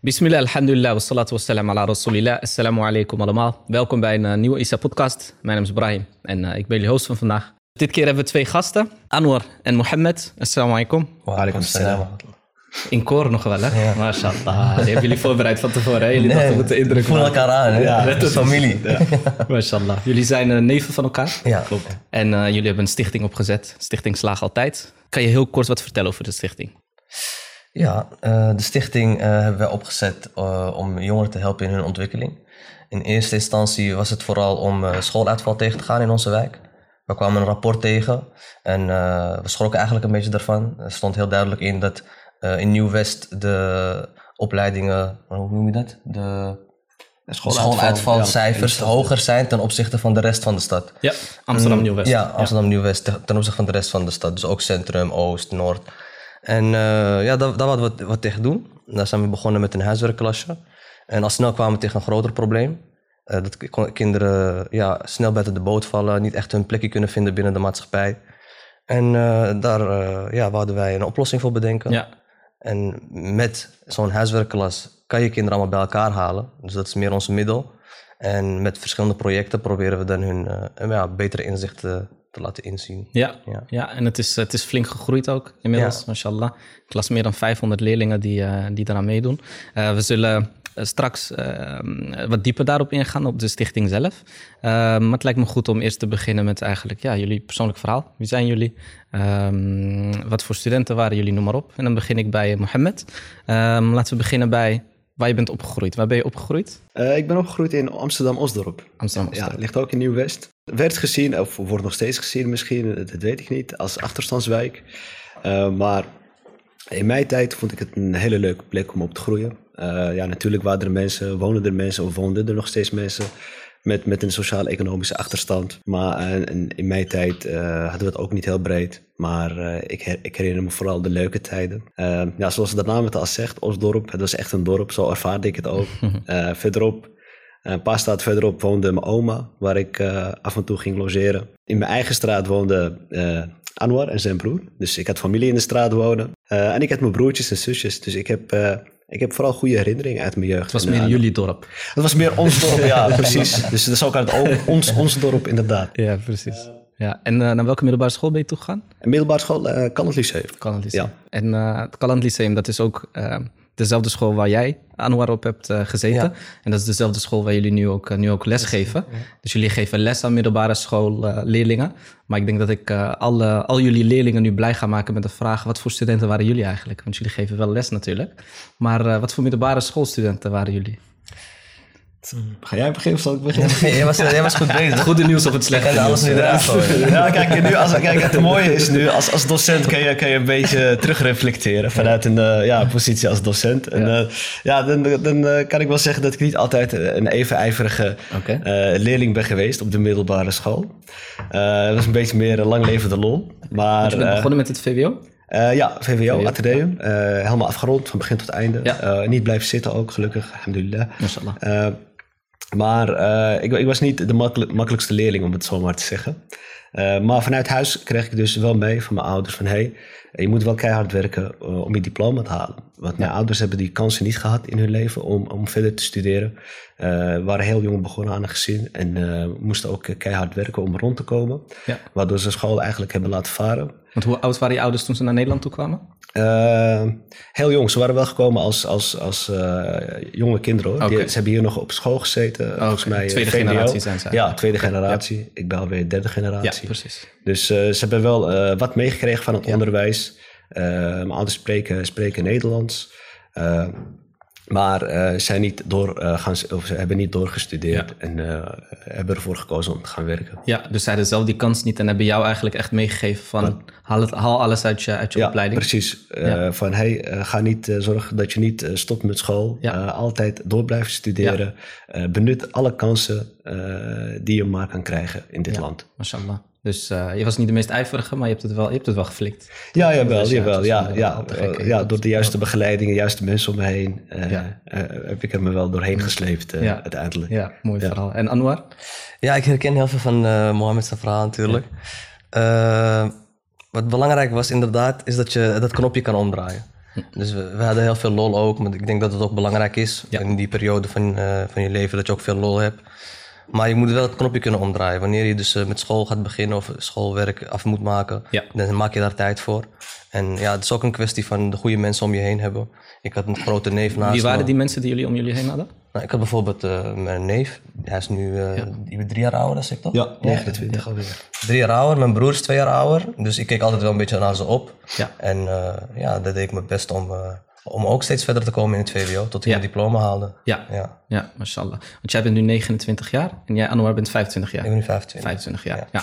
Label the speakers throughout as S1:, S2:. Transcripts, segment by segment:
S1: Bismillah, alhamdulillah, wassalatu wassalam ala rasulillah. Assalamu alaikum allemaal. Welkom bij een uh, nieuwe Isa podcast. Mijn naam is Brahim en uh, ik ben jullie host van vandaag. Dit keer hebben we twee gasten, Anwar en Mohammed. Assalamu alaikum.
S2: Wa alaikum salam.
S1: In koor nog wel, hè? Ja. Mashallah. Die hebben jullie voorbereid van tevoren, hè? Jullie dachten moeten indruk
S2: Voel elkaar aan, hè?
S1: Ja,
S2: dat is familie.
S1: Ja. Mashallah. Jullie zijn uh, neven van elkaar.
S2: Ja, klopt.
S1: En uh, jullie hebben een stichting opgezet. Stichting Slaag Altijd. Kan je heel kort wat vertellen over de stichting?
S2: Ja, uh, de stichting hebben wij opgezet om jongeren te helpen in hun ontwikkeling. In eerste instantie was het vooral om schooluitval tegen te gaan in onze wijk. We kwamen een rapport tegen en we schrokken eigenlijk een beetje daarvan. Er stond heel duidelijk in dat in Nieuw-West de opleidingen, hoe noem je dat? De schooluitvalcijfers ja, hoger zijn ten opzichte van de rest van de stad.
S1: Ja, Amsterdam Nieuw-West.
S2: Ja, Amsterdam Nieuw-West ten opzichte van de rest van de stad. Dus ook centrum, oost, noord. En uh, ja, daar, daar hadden we wat, wat tegen doen. Daar zijn we begonnen met een huiswerkklasje. En al snel kwamen we tegen een groter probleem. Uh, dat kinderen ja, snel buiten de boot vallen, niet echt hun plekje kunnen vinden binnen de maatschappij. En daar ja, hadden wij een oplossing voor bedenken.
S1: Ja.
S2: En met zo'n huiswerkklas kan je kinderen allemaal bij elkaar halen. Dus dat is meer ons middel. En met verschillende projecten proberen we dan hun ja, betere inzichten te laten inzien.
S1: Ja, ja. ja en het is, het is flink gegroeid ook inmiddels, ja. mashallah. Ik las meer dan 500 leerlingen die, uh, die daaraan meedoen. Uh, we zullen straks uh, wat dieper daarop ingaan, op de stichting zelf. Uh, maar het lijkt me goed om eerst te beginnen met eigenlijk ja, jullie persoonlijk verhaal. Wie zijn jullie? Um, wat voor studenten waren jullie? Noem maar op. En dan begin ik bij Mohammed. Um, laten we beginnen bij waar je bent opgegroeid. Waar ben je opgegroeid?
S3: Uh, ik ben opgegroeid in Amsterdam-Osdorp.
S1: Amsterdam-Osdorp.
S3: Ja, ligt ook in Nieuw-West. Werd gezien, of wordt nog steeds gezien misschien, dat weet ik niet, als achterstandswijk. maar in mijn tijd vond ik het een hele leuke plek om op te groeien. Uh, ja, natuurlijk waren er mensen, wonen er mensen of woonden er nog steeds mensen met, met een sociaal-economische achterstand. Maar uh, in mijn tijd uh, hadden we het ook niet heel breed. Maar ik, her, ik, herinner me vooral de leuke tijden. ja, zoals de naam het al zegt, Osdorp, het was echt een dorp, zo ervaarde ik het ook. verderop, een paar straat verderop woonde mijn oma, waar ik af en toe ging logeren. In mijn eigen straat woonde Anwar en zijn broer. Dus ik had familie in de straat wonen. en ik had mijn broertjes en zusjes. Dus ik heb ik heb vooral goede herinneringen uit mijn jeugd.
S1: Het was meer jullie dorp.
S3: Het was meer ons dorp, ja, precies. Dus dat is ook uit het ons, ons dorp, inderdaad.
S1: Ja, precies. Ja. En naar welke middelbare school ben je toegegaan?
S3: Middelbare school, uh, Lyceum.
S1: Ja. En het Calland Lyceum, dat is ook dezelfde school waar jij, Anwar, op hebt gezeten. Ja. En dat is dezelfde school waar jullie nu ook, nu ook les geven. Ja. Dus jullie geven les aan middelbare schoolleerlingen. Maar ik denk dat ik alle, al jullie leerlingen nu blij ga maken met de vraag... wat voor studenten waren jullie eigenlijk? Want jullie geven wel les natuurlijk. Maar wat voor middelbare schoolstudenten waren jullie?
S3: Ga jij beginnen of zal ik beginnen?
S2: Ja, jij, was, jij was goed bezig.
S1: Goede nieuws of het slechte
S2: nieuws. alles nu eruit
S3: Ja, kijk, nu, als, kijk, het mooie is nu, als, als docent kun je, kun je een beetje terugreflecteren vanuit een uh, ja, positie als docent. En ja, uh, ja dan, dan uh, kan ik wel zeggen dat ik niet altijd een even ijverige okay. leerling ben geweest op de middelbare school. dat was een beetje meer een lang levende lol. Maar,
S1: je bent begonnen met het VWO?
S3: Uh, ja, VWO, VWO Atheneum. Uh, helemaal afgerond, van begin tot einde. Ja. Uh, niet blijven zitten ook, gelukkig. Alhamdulillah. Maar uh, ik, ik, was niet de makkelijk, makkelijkste leerling, om het zo maar te zeggen. Uh, maar vanuit huis kreeg ik dus wel mee van mijn ouders van... hey, je moet wel keihard werken uh, om je diploma te halen. Want mijn ouders hebben die kansen niet gehad in hun leven om, om verder te studeren. waren heel jong begonnen aan een gezin en moesten ook keihard werken om rond te komen.
S1: Ja.
S3: Waardoor ze school eigenlijk hebben laten varen.
S1: Want hoe oud waren je ouders toen ze naar Nederland toe kwamen?
S3: Uh, heel jong. Ze waren wel gekomen als, als, als uh, jonge kinderen hoor.
S1: Okay.
S3: Die, ze hebben hier nog op school gezeten.
S1: Oh,
S3: volgens mij
S1: tweede
S3: VWO.
S1: generatie zijn ze.
S3: Ja, tweede generatie. Ja. Ik ben alweer derde generatie.
S1: Ja, precies.
S3: Dus uh, ze hebben wel wat meegekregen van het ja. onderwijs. mijn ouders spreken, spreken Nederlands. Maar uh, zijn niet door, uh, gaan, of ze hebben niet doorgestudeerd ja. en uh, hebben ervoor gekozen om te gaan werken.
S1: Ja, dus zij hadden zelf die kans niet en hebben jou eigenlijk echt meegegeven van haal, het, haal alles uit je, uit je
S3: ja,
S1: opleiding.
S3: Precies. Ja. Van hey, ga niet zorgen dat je niet stopt met school. altijd door blijven studeren. benut alle kansen die je maar kan krijgen in dit land.
S1: Mashallah. Dus uh, je was niet de meest ijverige, maar je hebt het wel, je hebt het wel geflikt.
S3: Ja, jawel, dus, jawel. Ja, ja, ja, ja, door de juiste begeleiding, de juiste mensen om me heen, uh, ja. uh, heb ik er me wel doorheen gesleept ja. uiteindelijk.
S1: Ja, mooi verhaal. En Anwar?
S2: Ja, ik herken heel veel van Mohammed zijn verhaal natuurlijk. wat belangrijk was inderdaad, is dat je dat knopje kan omdraaien. Dus we, we hadden heel veel lol ook. Maar ik denk dat het ook belangrijk is
S1: Ja.
S2: in die periode van, eh, van je leven dat je ook veel lol hebt. Maar je moet wel het knopje kunnen omdraaien. Wanneer je dus eh, met school gaat beginnen of schoolwerk af moet maken,
S1: Ja.
S2: dan maak je daar tijd voor. En ja, het is ook een kwestie van de goede mensen om je heen hebben. Ik had een grote neef naast
S1: Wie waren
S2: me.
S1: die mensen die jullie om jullie heen hadden?
S2: Nou, ik had bijvoorbeeld eh, mijn neef. Hij is nu eh, die is drie jaar ouder dan ik, toch?
S3: Ja, 29 alweer.
S2: Drie jaar ouder. Mijn broer is twee jaar ouder. Dus ik keek altijd wel een beetje naar ze op.
S1: Ja.
S2: En eh, ja, dat deed ik mijn best om, eh, om ook steeds verder te komen in het VWO. Tot ik
S1: Ja.
S2: mijn diploma haalde.
S1: Ja.
S2: Ja,
S1: Ja, mashallah. Want jij bent nu 29 jaar en jij, Anwar, bent 25 jaar.
S2: ik ben nu 25.
S1: 25 jaar, ja.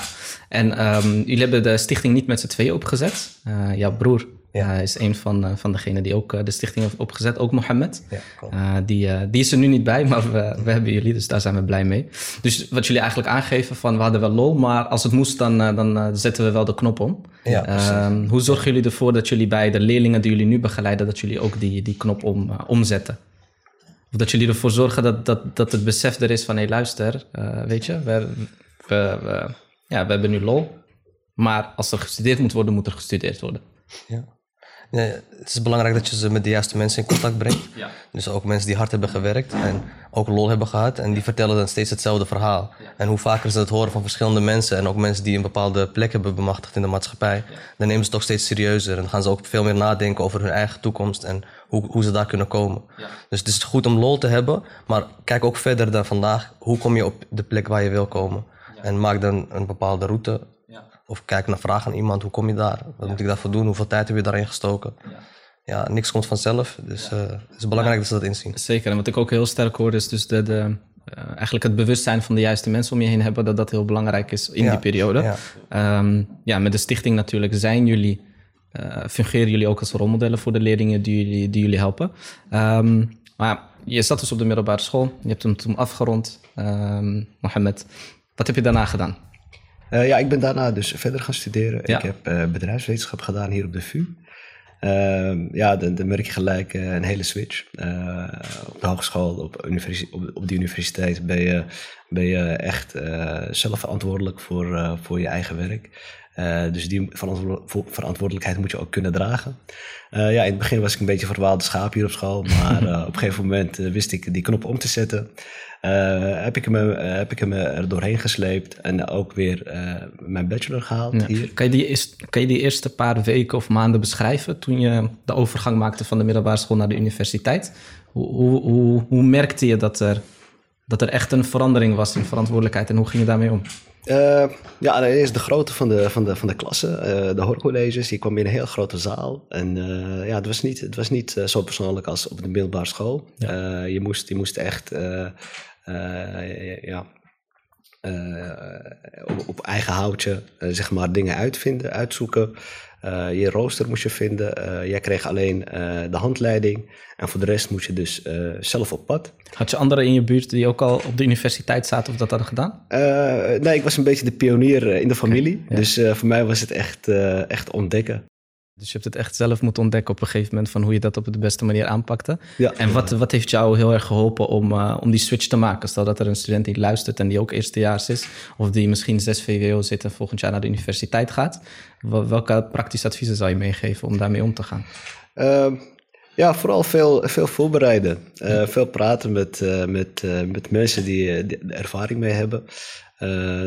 S1: En ehm, jullie hebben de stichting niet met z'n tweeën opgezet. Eh, jouw broer
S2: Ja.
S1: is een van, eh, van degenen die ook eh, de stichting heeft opgezet. Ook Mohammed.
S2: Ja.
S1: Eh, die, die is er nu niet bij, maar we, we hebben jullie, dus daar zijn we blij mee. Dus wat jullie eigenlijk aangeven van, we hadden wel lol, maar als het moest, dan, dan zetten we wel de knop om.
S2: Ja.
S1: Ehm, hoe zorgen jullie ervoor dat jullie bij de leerlingen die jullie nu begeleiden, dat jullie ook die, die knop om, omzetten? Of dat jullie ervoor zorgen dat, dat, dat het besef er is van, hé hey, luister, weet je, we, we, we- ja, we hebben nu lol, maar als er gestudeerd moet worden, moet er gestudeerd worden.
S2: Ja. Nee, het is belangrijk dat je ze met de juiste mensen in contact brengt.
S1: Ja.
S2: Dus ook mensen die hard hebben gewerkt en ook lol hebben gehad. En die vertellen dan steeds hetzelfde verhaal. En hoe vaker ze het horen van verschillende mensen... en ook mensen die een bepaalde plek hebben bemachtigd in de maatschappij... dan nemen ze het ook steeds serieuzer. En dan gaan ze ook veel meer nadenken over hun eigen toekomst... en hoe, hoe ze daar kunnen komen. Dus het is goed om lol te hebben... maar kijk ook verder dan vandaag. Hoe kom je op de plek waar je wil komen? En maak dan een bepaalde route of kijk naar vraag aan iemand, hoe kom je daar? Wat moet ik daarvoor doen? Hoeveel tijd heb je daarin gestoken? Ja, niks komt vanzelf. Dus eh, het is belangrijk dat ze dat inzien.
S1: Zeker, en wat ik ook heel sterk hoor is dus de, de, eh, eigenlijk het bewustzijn van de juiste mensen om je heen hebben, dat dat heel belangrijk is in
S2: Ja,
S1: die periode.
S2: ja.
S1: Ehm, ja, met de stichting natuurlijk zijn jullie, eh, fungeren jullie ook als rolmodellen voor de leerlingen die jullie, die jullie helpen. Ehm, maar je zat dus op de middelbare school, je hebt hem toen afgerond, Ehm Mohammed. Wat heb je daarna gedaan?
S3: Eh, ja, ik ben daarna dus verder gaan studeren.
S1: Ja.
S3: Ik heb eh, bedrijfswetenschap gedaan hier op de VU. Ehm, ja, dan, dan merk je gelijk eh, een hele switch. Op de hogeschool, op, op, op die universiteit ben je, ben je echt zelf verantwoordelijk voor, voor je eigen werk. Dus die verantwoordelijkheid moet je ook kunnen dragen. Ja, in het begin was ik een beetje verdwaalde schaap hier op school. Maar op een gegeven moment wist ik die knop om te zetten. Eh, heb ik hem, eh, heb ik hem er doorheen gesleept en ook weer eh, mijn bachelor gehaald
S1: Ja.
S3: hier.
S1: Kan, je die eerst, kan je die eerste paar weken of maanden beschrijven toen je de overgang maakte van de middelbare school naar de universiteit? Hoe, hoe, hoe, hoe merkte je dat er, dat er echt een verandering was in verantwoordelijkheid en hoe ging je daarmee om?
S3: Eh, ja, allereerst de grootte van de, van de, van de klasse, de hoorcolleges. Je kwam in een heel grote zaal. En ja, het was niet, het was niet zo persoonlijk als op de middelbare school. Je, moest, je moest echt ja, eh, op, op eigen houtje eh, zeg maar dingen uitvinden, uitzoeken. Eh, je rooster moest je vinden. Eh, jij kreeg alleen eh, de handleiding. En voor de rest moest je dus eh, zelf op pad.
S1: Had je anderen in je buurt die ook al op de universiteit zaten of dat hadden gedaan?
S3: Eh, nee, ik was een beetje de pionier eh, in de familie. Dus eh, voor mij was het echt, eh, echt ontdekken.
S1: Dus je hebt het echt zelf moeten ontdekken op een gegeven moment van hoe je dat op de beste manier aanpakte.
S3: Ja.
S1: En wat, wat heeft jou heel erg geholpen om, eh, om die switch te maken? Stel dat er een student die luistert en die ook eerstejaars is, of die misschien 6 VWO zit en volgend jaar naar de universiteit gaat. Wel- Welke praktische adviezen zou je meegeven om daarmee om te gaan?
S3: Ehm, ja, vooral veel, veel voorbereiden. Eh, veel praten met, eh, met, eh, met mensen die, die er ervaring mee hebben.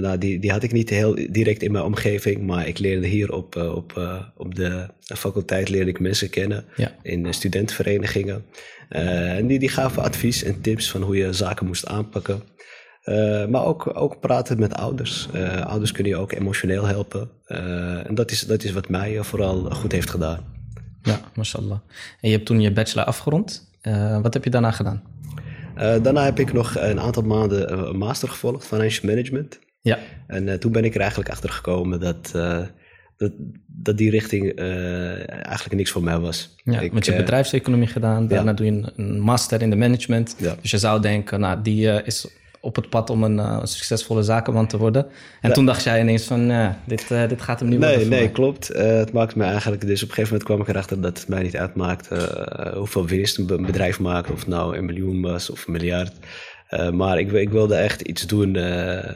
S3: Nou, die, die had ik niet heel direct in mijn omgeving, maar ik leerde hier op, op, op de faculteit leerde ik mensen kennen
S1: Ja.
S3: in studentenverenigingen. En die, die gaven advies en tips van hoe je zaken moest aanpakken. Maar ook, ook praten met ouders. Ouders kunnen je ook emotioneel helpen. En dat is, dat is wat mij vooral goed heeft gedaan.
S1: Ja, mashallah. En je hebt toen je bachelor afgerond. Eh, wat heb je daarna gedaan?
S3: Eh, daarna heb ik nog een aantal maanden eh, een master gevolgd, Financial Management.
S1: Ja,
S3: En toen ben ik er eigenlijk achter gekomen dat, dat, dat die richting eigenlijk niks voor mij was.
S1: ja
S3: Ik,
S1: want je hebt bedrijfseconomie gedaan. Daarna
S3: ja.
S1: doe je een, master in de management.
S3: Ja.
S1: Dus je zou denken, nou, die is op het pad om een eh, succesvolle zakenman te worden. En toen dacht jij ineens van, nee, dit, eh, dit gaat hem niet worden
S3: Nee, nee, klopt. Eh, het maakte me eigenlijk, dus op een gegeven moment kwam ik erachter dat het mij niet uitmaakte eh, hoeveel winst een be- bedrijf maakt, of het nou een miljoen was of een miljard. Eh, maar ik, ik wilde echt iets doen eh,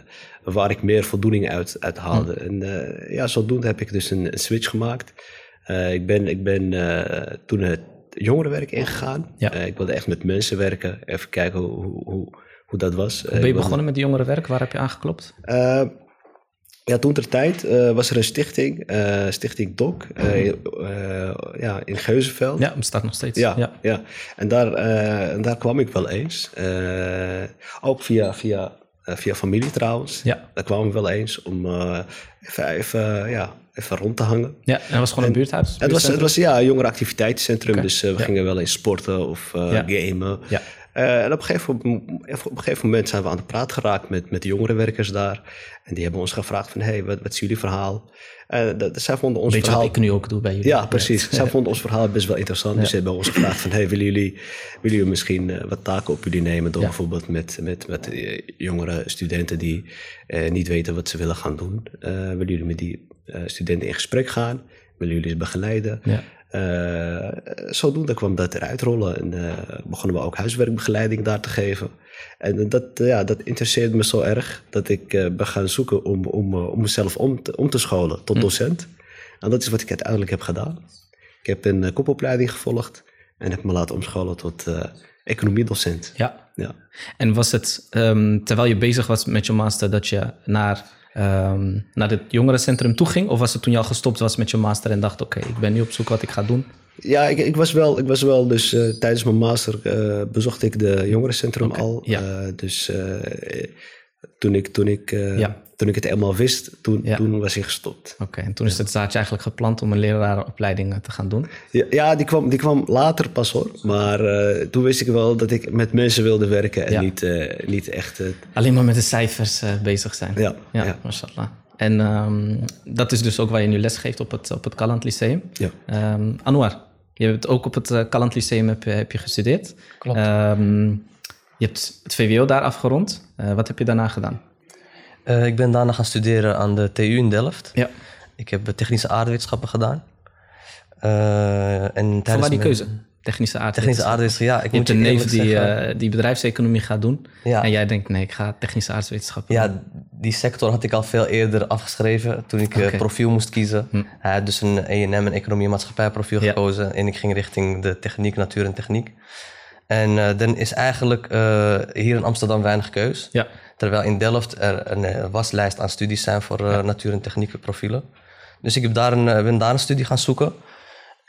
S3: waar ik meer voldoening uit, uit haalde. En eh, ja, zodoende heb ik dus een, een switch gemaakt. Eh, ik ben, ik ben eh, toen het jongerenwerk ingegaan.
S1: Ja.
S3: Eh, ik wilde echt met mensen werken. Even kijken hoe, hoe, hoe, dat was. Eh,
S1: Ben je
S3: wilde-
S1: begonnen met jongerenwerk? Waar heb je aangeklopt?
S3: Eh, ja, toen ter tijd eh, was er een stichting, eh, Stichting DOC, eh, eh, ja, in Geuzenveld.
S1: Ja, bestaat nog steeds.
S3: Ja,
S1: ja.
S3: ja. En, daar, eh, en daar kwam ik wel eens. Eh, ook via, via, eh, via familie trouwens.
S1: Ja.
S3: Daar kwam ik wel eens om eh, even, even, ja, even rond te hangen.
S1: Ja, en het was gewoon een buurthuis?
S3: Het was, het was ja, een jongerenactiviteitscentrum,
S1: Oké,
S3: dus eh, we
S1: ja.
S3: gingen wel eens sporten of eh,
S1: Ja.
S3: gamen.
S1: Ja.
S3: Eh, en op een, gegeven, moment- op een gegeven moment zijn we aan de praat geraakt met, met de jongerenwerkers daar. En die hebben ons gevraagd van, hey, wat, wat is jullie verhaal? Eh, dat, zij vonden ons
S1: Beetje
S3: verhaal...
S1: wat ik nu ook doe bij jullie.
S3: Ja, precies. Zij vonden ons verhaal best wel interessant. Dus ze hebben ons gevraagd van... Hey, willen jullie, willen jullie misschien eh, wat taken op jullie nemen... door
S1: Ja.
S3: bijvoorbeeld met, met, met jongere studenten... die niet weten wat ze willen gaan doen. Willen jullie met die studenten in gesprek gaan? Willen jullie ze begeleiden?
S1: Ja.
S3: Eh, zodoende kwam dat eruit rollen. En eh, begonnen we ook huiswerkbegeleiding daar te geven. En dat, ja, dat interesseerde me zo erg... dat ik eh, ben gaan zoeken om, om, om mezelf om te, om te scholen tot docent. En dat is wat ik uiteindelijk heb gedaan. Ik heb een uh, kopopleiding gevolgd en heb me laten omscholen tot uh, economiedocent.
S1: Ja.
S3: ja.
S1: En was het um, terwijl je bezig was met je master dat je naar, um, naar het jongerencentrum toe ging? Of was het toen je al gestopt was met je master en dacht: oké, okay, ik ben nu op zoek wat ik ga doen?
S3: Ja, ik, ik was wel, ik was wel dus uh, tijdens mijn master uh, bezocht ik de jongerencentrum
S1: okay,
S3: al.
S1: Ja.
S3: Uh, dus toen, ik, toen, ik, ja. toen ik het eenmaal wist, toen,
S1: ja.
S3: toen was ik gestopt.
S1: Oké, okay, en toen is het zaadje eigenlijk geplant om een lerarenopleiding te gaan doen?
S3: Ja, ja die, kwam, die kwam later pas hoor. Maar uh, toen wist ik wel dat ik met mensen wilde werken en ja. niet, uh, niet echt... Uh,
S1: Alleen maar met de cijfers bezig zijn.
S3: Ja.
S1: Ja, ja. mashallah. En um, dat is dus ook waar je nu les geeft op het, op het Kalland Lyceum.
S3: Ja.
S1: Um, Anwar, je hebt ook op het Kalland Lyceum heb, heb je gestudeerd.
S2: Klopt.
S1: Um, je hebt het VWO daar afgerond. Uh, wat heb je daarna gedaan?
S2: Uh, ik ben daarna gaan studeren aan de TU in Delft.
S1: Ja.
S2: Ik heb technische aardwetenschappen gedaan. Uh, en
S1: Van waar die keuze? Technische aardwetenschappen?
S2: Technische aardwetenschappen, ja. Ik
S1: je hebt een neef die, uh, die bedrijfseconomie gaat doen. Ja. En jij denkt, nee, ik ga technische aardwetenschappen
S2: Ja,
S1: doen.
S2: die sector had ik al veel eerder afgeschreven toen ik okay. profiel moest kiezen. Hm. Hij had dus een E&M en economie en maatschappij profiel ja. gekozen. En ik ging richting de techniek, natuur en techniek. En uh, dan is eigenlijk uh, hier in Amsterdam weinig keus.
S1: Ja.
S2: Terwijl in Delft er een uh, waslijst aan studies zijn voor ja. natuur- en techniekprofielen. Dus ik heb daar een, ben daar een studie gaan zoeken.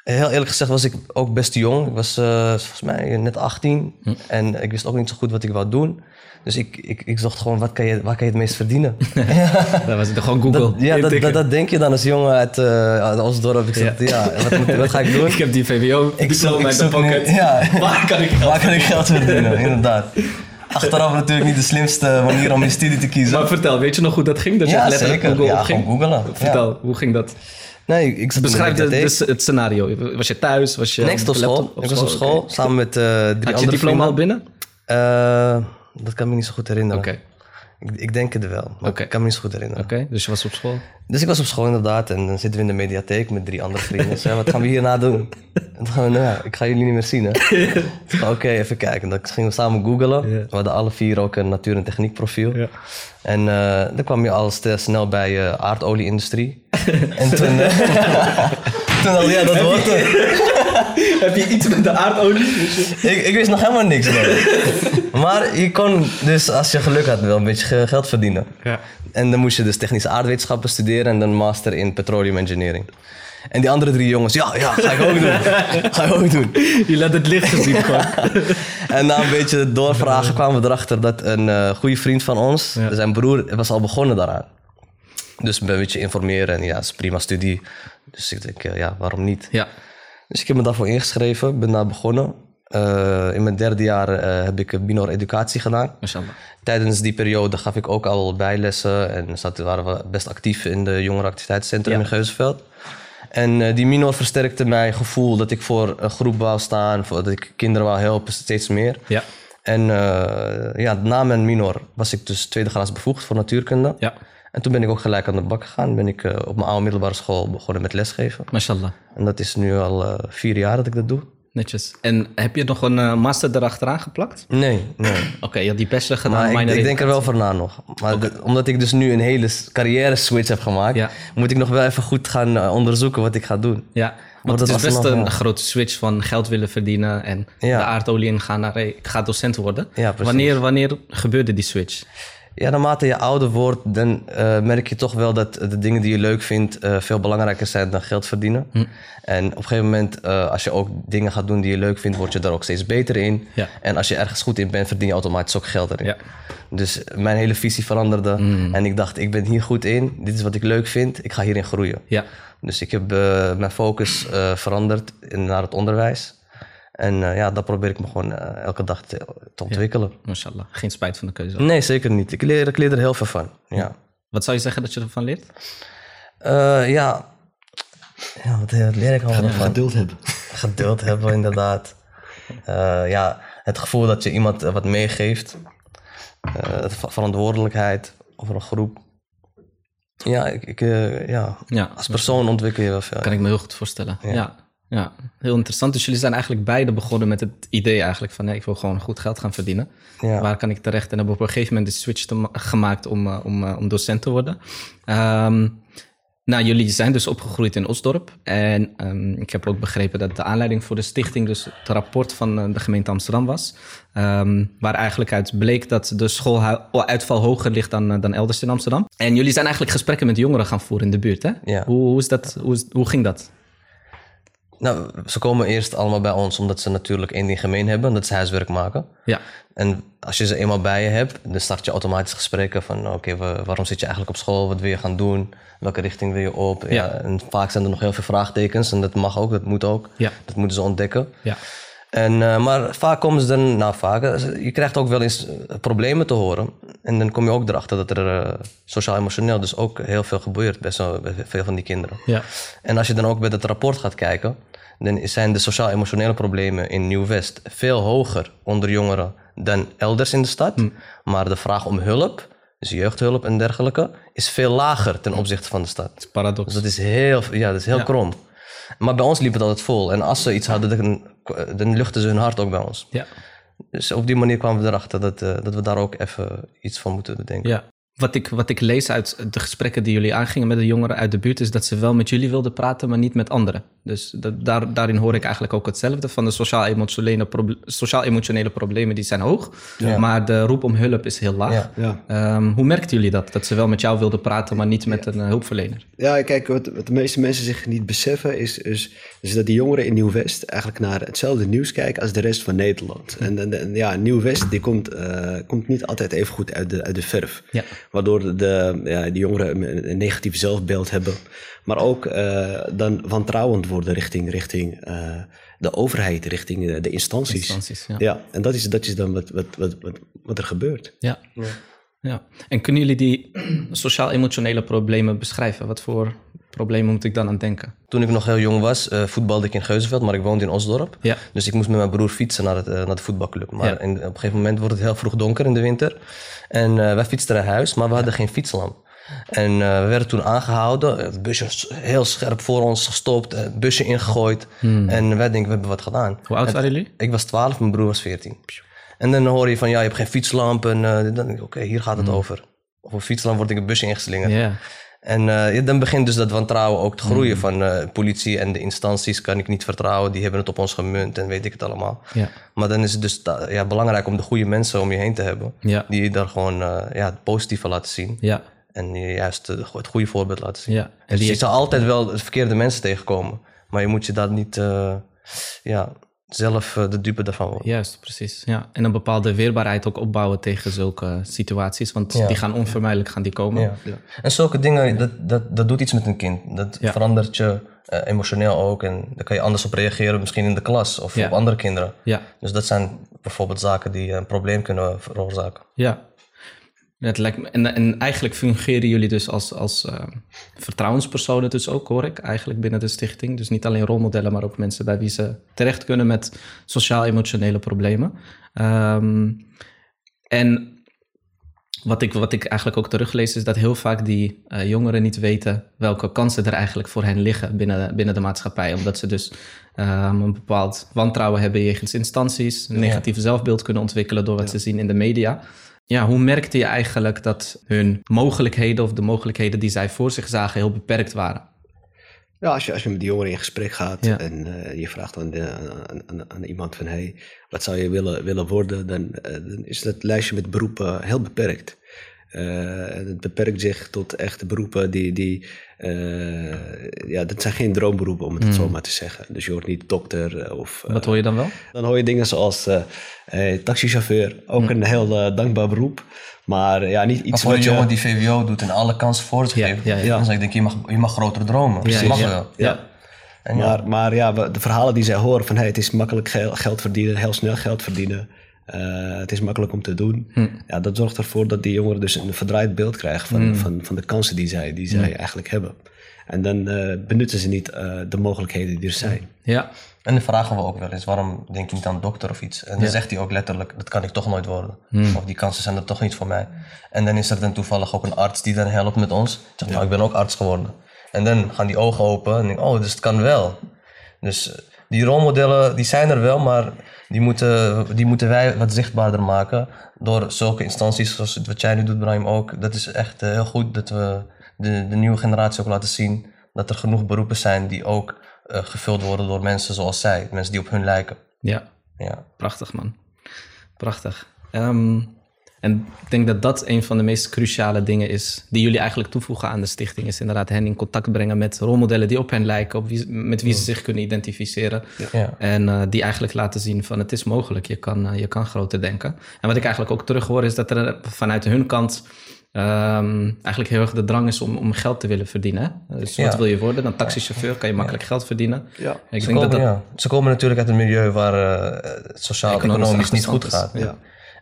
S2: Heel eerlijk gezegd was ik ook best jong. Ik was volgens mij net 18. Hm. En ik wist ook niet zo goed wat ik wou doen. Dus ik, ik, ik zocht gewoon, wat kan je, waar kan je het meest verdienen?
S1: dat was het gewoon Google.
S2: Dat, ja, dat, dat, dat, denk je dan als jongen uit, uh, uit Osdorp. Ik zeg, ja, ja wat, moet, wat, ga ik doen?
S1: ik heb die VWO
S2: ik
S1: diploma in de pocket.
S2: Nu, ja.
S1: waar kan ik geld
S2: waar kan ik geld verdienen? Inderdaad. Achteraf natuurlijk niet de slimste manier om je studie te kiezen.
S1: Maar vertel, weet je nog hoe dat ging? Dat je
S2: ja,
S1: letterlijk
S2: zeker.
S1: Google
S2: ja, googelen.
S1: Vertel,
S2: ja.
S1: hoe ging dat?
S2: Nee, ik zat
S1: Beschrijf de, de, het scenario. Was je thuis? Was je
S2: ik op school.
S1: Op
S2: ik was op school, okay. samen met uh, drie
S1: Had
S2: andere
S1: je diploma al binnen?
S2: Uh, dat kan me niet zo goed herinneren.
S1: Oké. Okay.
S2: Ik, ik, denk het wel, maar
S1: okay.
S2: ik kan me niet zo goed herinneren.
S1: Oké, okay, dus je was op school?
S2: Dus ik was op school inderdaad en dan zitten we in de mediatheek met drie andere vrienden. Zei, wat gaan we hierna doen? En dan gaan we, nou ja, ik ga jullie niet meer zien hè. Oké, okay, even kijken. Dan gingen we samen googlen. Yeah. We hadden alle vier ook een natuur- en techniek profiel.
S1: Yeah.
S2: En uh, dan kwam je al snel bij uh, aardolieindustrie. en toen... Uh, toen al, ja, dat wordt het.
S1: Heb je iets met de aardolie?
S2: ik, ik wist nog helemaal niks. maar je kon dus, als je geluk had, wel een beetje geld verdienen.
S1: Ja.
S2: En dan moest je dus technische aardwetenschappen studeren en dan master in petroleum engineering. En die andere drie jongens, ja, ja, ga ik ook doen. ga ik ook doen.
S1: Je laat het licht zien gewoon.
S2: en na een beetje doorvragen kwamen we erachter dat een uh, goede vriend van ons, ja. zijn broer, was al begonnen daaraan. Dus een beetje informeren en ja, het is prima studie. Dus ik denk, uh, ja, waarom niet?
S1: Ja.
S2: Dus ik heb me daarvoor ingeschreven, ben daar begonnen. Uh, in mijn derde jaar uh, heb ik minor educatie gedaan.
S1: Mashallah.
S2: Tijdens die periode gaf ik ook al bijlessen en zat, waren we best actief in de jongerenactiviteitscentrum ja. in Geuzenveld. En uh, die minor versterkte mijn gevoel dat ik voor een groep wou staan, voor, dat ik kinderen wou helpen, steeds meer.
S1: Ja.
S2: En ja, na mijn minor was ik dus tweede graad bevoegd voor natuurkunde.
S1: Ja.
S2: En toen ben ik ook gelijk aan de bak gegaan. Ben ik uh, op mijn oude middelbare school begonnen met lesgeven.
S1: Mashallah.
S2: En dat is nu al uh, vier jaar dat ik dat doe.
S1: Netjes. En heb je nog een uh, master erachteraan geplakt?
S2: Nee, nee.
S1: Oké, okay, je had die bachelor gedaan.
S2: Maar ik, ik denk er wel voor na nog. Maar okay. de, omdat ik dus nu een hele carrière switch heb gemaakt...
S1: Ja.
S2: moet ik nog wel even goed gaan onderzoeken wat ik ga doen.
S1: Ja. Want het is best een grote switch van geld willen verdienen en
S2: Ja.
S1: de aardolie ingaan naar hey, ik ga docent worden.
S2: Ja, precies.
S1: wanneer, wanneer gebeurde die switch?
S2: Ja, naarmate je ouder wordt, dan eh, merk je toch wel dat de dingen die je leuk vindt eh, veel belangrijker zijn dan geld verdienen.
S1: Hm.
S2: En op een gegeven moment, eh, als je ook dingen gaat doen die je leuk vindt, word je daar ook steeds beter in.
S1: Ja.
S2: En als je ergens goed in bent, verdien je automatisch ook geld erin.
S1: Ja.
S2: Dus mijn hele visie veranderde.
S1: Hm.
S2: En ik dacht, ik ben hier goed in, dit is wat ik leuk vind, ik ga hierin groeien.
S1: Ja,
S2: Dus ik heb mijn focus veranderd naar het onderwijs. En eh, ja, dat probeer ik me gewoon eh, elke dag te, te ontwikkelen.
S1: mashallah. Geen spijt van de keuze.
S2: Nee, zeker niet. Ik leer, ik leer er heel veel van. Ja.
S1: Wat zou je zeggen dat je ervan leert?
S2: Eh, ja. ja, wat leer ik allemaal van?
S3: Geduld hebben.
S2: Geduld hebben, inderdaad. Eh, ja, het gevoel dat je iemand wat meegeeft. Eh, verantwoordelijkheid over een groep. Ja, ik, ik, eh, ja,
S1: Ja,
S2: als persoon ontwikkel je wel veel.
S1: kan ik me heel goed voorstellen. Ja. ja. Heel interessant. Dus jullie zijn eigenlijk beide begonnen met het idee eigenlijk van... nee, ik wil gewoon goed geld gaan verdienen.
S2: Ja.
S1: Waar kan ik terecht? En hebben op een gegeven moment de switch te ma- gemaakt om, eh, om, eh, om docent te worden. Ehm, nou, jullie zijn dus opgegroeid in Osdorp. En ehm, ik heb ook begrepen dat de aanleiding voor de stichting... dus het rapport van eh, de gemeente Amsterdam was. Ehm, waar eigenlijk uit bleek dat de schooluitval hoger ligt dan, dan elders in Amsterdam. En jullie zijn eigenlijk gesprekken met jongeren gaan voeren in de buurt, hè?
S2: Ja.
S1: Hoe, hoe, is dat, hoe, hoe ging dat?
S2: Nou, ze komen eerst allemaal bij ons omdat ze natuurlijk één ding gemeen hebben. Dat is huiswerk maken.
S1: Ja,
S2: En als je ze eenmaal bij je hebt, dan start je automatisch gesprekken van... oké, wa- waarom zit je eigenlijk op school? Wat wil je gaan doen? Welke richting wil je op? Ja.
S1: Ja.
S2: en vaak zijn er nog heel veel vraagtekens en dat mag ook, dat moet ook.
S1: Ja.
S2: Dat moeten ze ontdekken.
S1: ja,
S2: En, eh, maar vaak komen ze dan, nou vaak, eh, je krijgt ook wel eens eh, problemen te horen. En dan kom je ook erachter dat er sociaal-emotioneel dus ook heel veel gebeurt bij, zo, bij veel van die kinderen.
S1: ja,
S2: En als je dan ook bij het rapport gaat kijken, dan zijn de sociaal-emotionele problemen in Nieuw-West veel hoger onder jongeren dan elders in de stad.
S1: Hm.
S2: Maar de vraag om hulp, dus jeugdhulp en dergelijke, is veel lager ten opzichte van de stad.
S1: paradox.
S2: Dus dat is heel, ja, dat is heel
S1: Ja.
S2: krom. Maar bij ons liep het altijd vol. En als ze iets hadden, dan, dan luchten ze hun hart ook bij ons.
S1: Ja.
S2: Dus op die manier kwamen we erachter dat, eh, dat we daar ook even iets van moeten bedenken.
S1: Ja. Wat ik, wat ik lees uit de gesprekken die jullie aangingen met de jongeren uit de buurt, is dat ze wel met jullie wilden praten, maar niet met anderen. Dus dat, daar, daarin hoor ik eigenlijk ook hetzelfde. Van de sociaal-emotionele proble- sociaal-emotionele problemen die zijn hoog,
S2: Ja.
S1: maar de roep om hulp is heel laag.
S2: Ja.
S3: Ja.
S1: Ehm, hoe merkten jullie dat? Dat ze wel met jou wilden praten, maar niet met een eh, hulpverlener?
S3: Ja, kijk, wat, wat de meeste mensen zich niet beseffen is, is, is dat die jongeren in Nieuw-West eigenlijk naar hetzelfde nieuws kijken als de rest van Nederland. En, en, en ja, Nieuw-West die komt, eh, komt niet altijd even goed uit de, uit de verf.
S1: Ja.
S3: Waardoor de, ja, die jongeren een, negatief zelfbeeld hebben. Maar ook eh, dan wantrouwend worden richting, richting eh, de overheid, richting de, de instanties.
S1: Instanties, ja.
S3: Ja, en dat is, dat is dan wat, wat, wat, wat, wat er gebeurt.
S1: Ja. ja. En kunnen jullie die sociaal-emotionele problemen beschrijven? Wat voor problemen moet ik dan aan denken?
S2: Toen ik nog heel jong was, eh, voetbalde ik in Geuzenveld, maar ik woonde in Osdorp.
S1: Ja.
S2: Dus ik moest met mijn broer fietsen naar, het, eh, naar de voetbalclub. Maar
S1: Ja.
S2: in- op een gegeven moment wordt het heel vroeg donker in de winter. En eh, wij fietsten naar huis, maar we hadden geen fietslamp. En we werden toen aangehouden. Het busje was heel scherp voor ons gestopt. Het busje ingegooid. En wij denken, we hebben wat gedaan.
S1: Hmm. Hoe oud waren jullie?
S2: Ik was 12, mijn broer was 14. En dan hoor je van, ja, je hebt geen fietslamp. En dan denk ik, oké, hier gaat het over. Of een fietslamp wordt ik een busje ingeslingerd.
S1: Hmm.
S2: En eh, ja, dan begint dus dat wantrouwen ook te groeien van eh, politie en de instanties kan ik niet vertrouwen. Die hebben het op ons gemunt en weet ik het allemaal.
S1: Ja.
S2: Maar dan is het dus ja, belangrijk om de goede mensen om je heen te hebben.
S1: Ja.
S2: Die je daar gewoon eh, ja, het positieve laten zien.
S1: Ja.
S2: En je juist het goede voorbeeld laten zien.
S1: Ja. En
S2: Dus je zal altijd wel de verkeerde mensen tegenkomen. Maar je moet je daar niet ja, zelf eh, de dupe daarvan worden.
S1: Juist, precies. Ja. En een bepaalde weerbaarheid ook opbouwen tegen zulke situaties. Want
S2: Ja.
S1: die gaan onvermijdelijk gaan die komen.
S2: Ja. En zulke dingen, dat, dat, dat doet iets met een kind. Dat verandert je eh, emotioneel ook. En daar kan je anders op reageren, misschien in de klas of op andere kinderen.
S1: Ja.
S2: Dus dat zijn bijvoorbeeld zaken die een probleem kunnen veroorzaken.
S1: Ja. Ja, Het lijkt me, en, en eigenlijk fungeren jullie dus als, als eh, vertrouwenspersonen dus ook, hoor ik, eigenlijk binnen de stichting. Dus niet alleen rolmodellen, maar ook mensen bij wie ze terecht kunnen met sociaal-emotionele problemen. Ehm, en wat ik, wat ik eigenlijk ook teruglees is dat heel vaak die eh, jongeren niet weten welke kansen er eigenlijk voor hen liggen binnen, binnen de maatschappij. Omdat ze dus ehm, een bepaald wantrouwen hebben jegens instanties, een negatief zelfbeeld kunnen ontwikkelen door wat ze zien in de media. Ja, hoe merkte je eigenlijk dat hun mogelijkheden of de mogelijkheden die zij voor zich zagen heel beperkt waren?
S3: Ja, als je, als je met die jongeren in gesprek gaat
S1: Ja.
S3: en eh, je vraagt aan, de, aan, aan, aan iemand van hey, wat zou je willen, willen worden, dan, eh, dan is dat lijstje met beroepen heel beperkt. Eh, en het beperkt zich tot echte beroepen die, die eh, ja, dat zijn geen droomberoepen om het zo maar te zeggen. Dus je hoort niet dokter eh, of...
S1: Wat hoor je dan wel?
S3: dan hoor je dingen zoals eh, eh, taxichauffeur, ook een heel dankbaar beroep. Maar ja, niet
S2: Maar
S3: iets
S2: voor een
S3: wat
S2: jongen
S3: je...
S2: die VWO doet en alle kansen voor zich
S1: Ja,
S2: geeft,
S1: ja, ja.
S2: dan zeg ik, denk, je mag, je mag grotere dromen.
S1: Ja,
S2: dat mag
S1: ja.
S2: wel.
S3: Ja.
S2: En ja,
S3: Maar, maar ja, de verhalen die zij horen van hey, het is makkelijk gel- geld verdienen, heel snel geld verdienen. Eh, het is makkelijk om te doen. Ja, dat zorgt ervoor dat die jongeren dus een verdraaid beeld krijgen van, van, van de kansen die zij, die zij eigenlijk hebben. En dan eh, benutten ze niet eh, de mogelijkheden die er zijn.
S1: Ja,
S2: En dan vragen we ook wel eens, waarom denk je niet aan dokter of iets? En dan zegt hij ook letterlijk, dat kan ik toch nooit worden. Of die kansen zijn er toch niet voor mij. En dan is er dan toevallig ook een arts die dan helpt met ons. Ik zeg, nou, ik ben ook arts geworden. En dan gaan die ogen open en denk ik, oh, dus het kan wel. Dus die rolmodellen, die zijn er wel, maar die moeten, die moeten wij wat zichtbaarder maken. Door zulke instanties zoals wat jij nu doet, Brian, ook. Dat is echt eh, heel goed dat we de, de nieuwe generatie ook laten zien dat er genoeg beroepen zijn die ook eh, gevuld worden door mensen zoals zij. Mensen die op hun lijken.
S1: ja.
S2: Ja.
S1: Prachtig, man. Prachtig. Ehm, en ik denk dat dat een van de meest cruciale dingen is die jullie eigenlijk toevoegen aan de stichting. Is inderdaad hen in contact brengen met rolmodellen die op hen lijken, op wie, met wie ze zich kunnen identificeren.
S2: Ja.
S1: En eh, die eigenlijk laten zien van het is mogelijk, je kan, eh, je kan groter denken. En wat ik eigenlijk ook terug hoor is dat er vanuit hun kant ehm, eigenlijk heel erg de drang is om, om geld te willen verdienen. hè. Dus wat
S2: Ja.
S1: wil je worden? Dan taxichauffeur kan je makkelijk geld verdienen.
S3: Ja.
S1: Ik
S2: Ze,
S1: denk
S2: komen,
S1: dat dat...
S2: ja. ze komen natuurlijk uit een milieu waar eh, het sociaal-economisch
S1: Economisch
S2: niet goed gaat.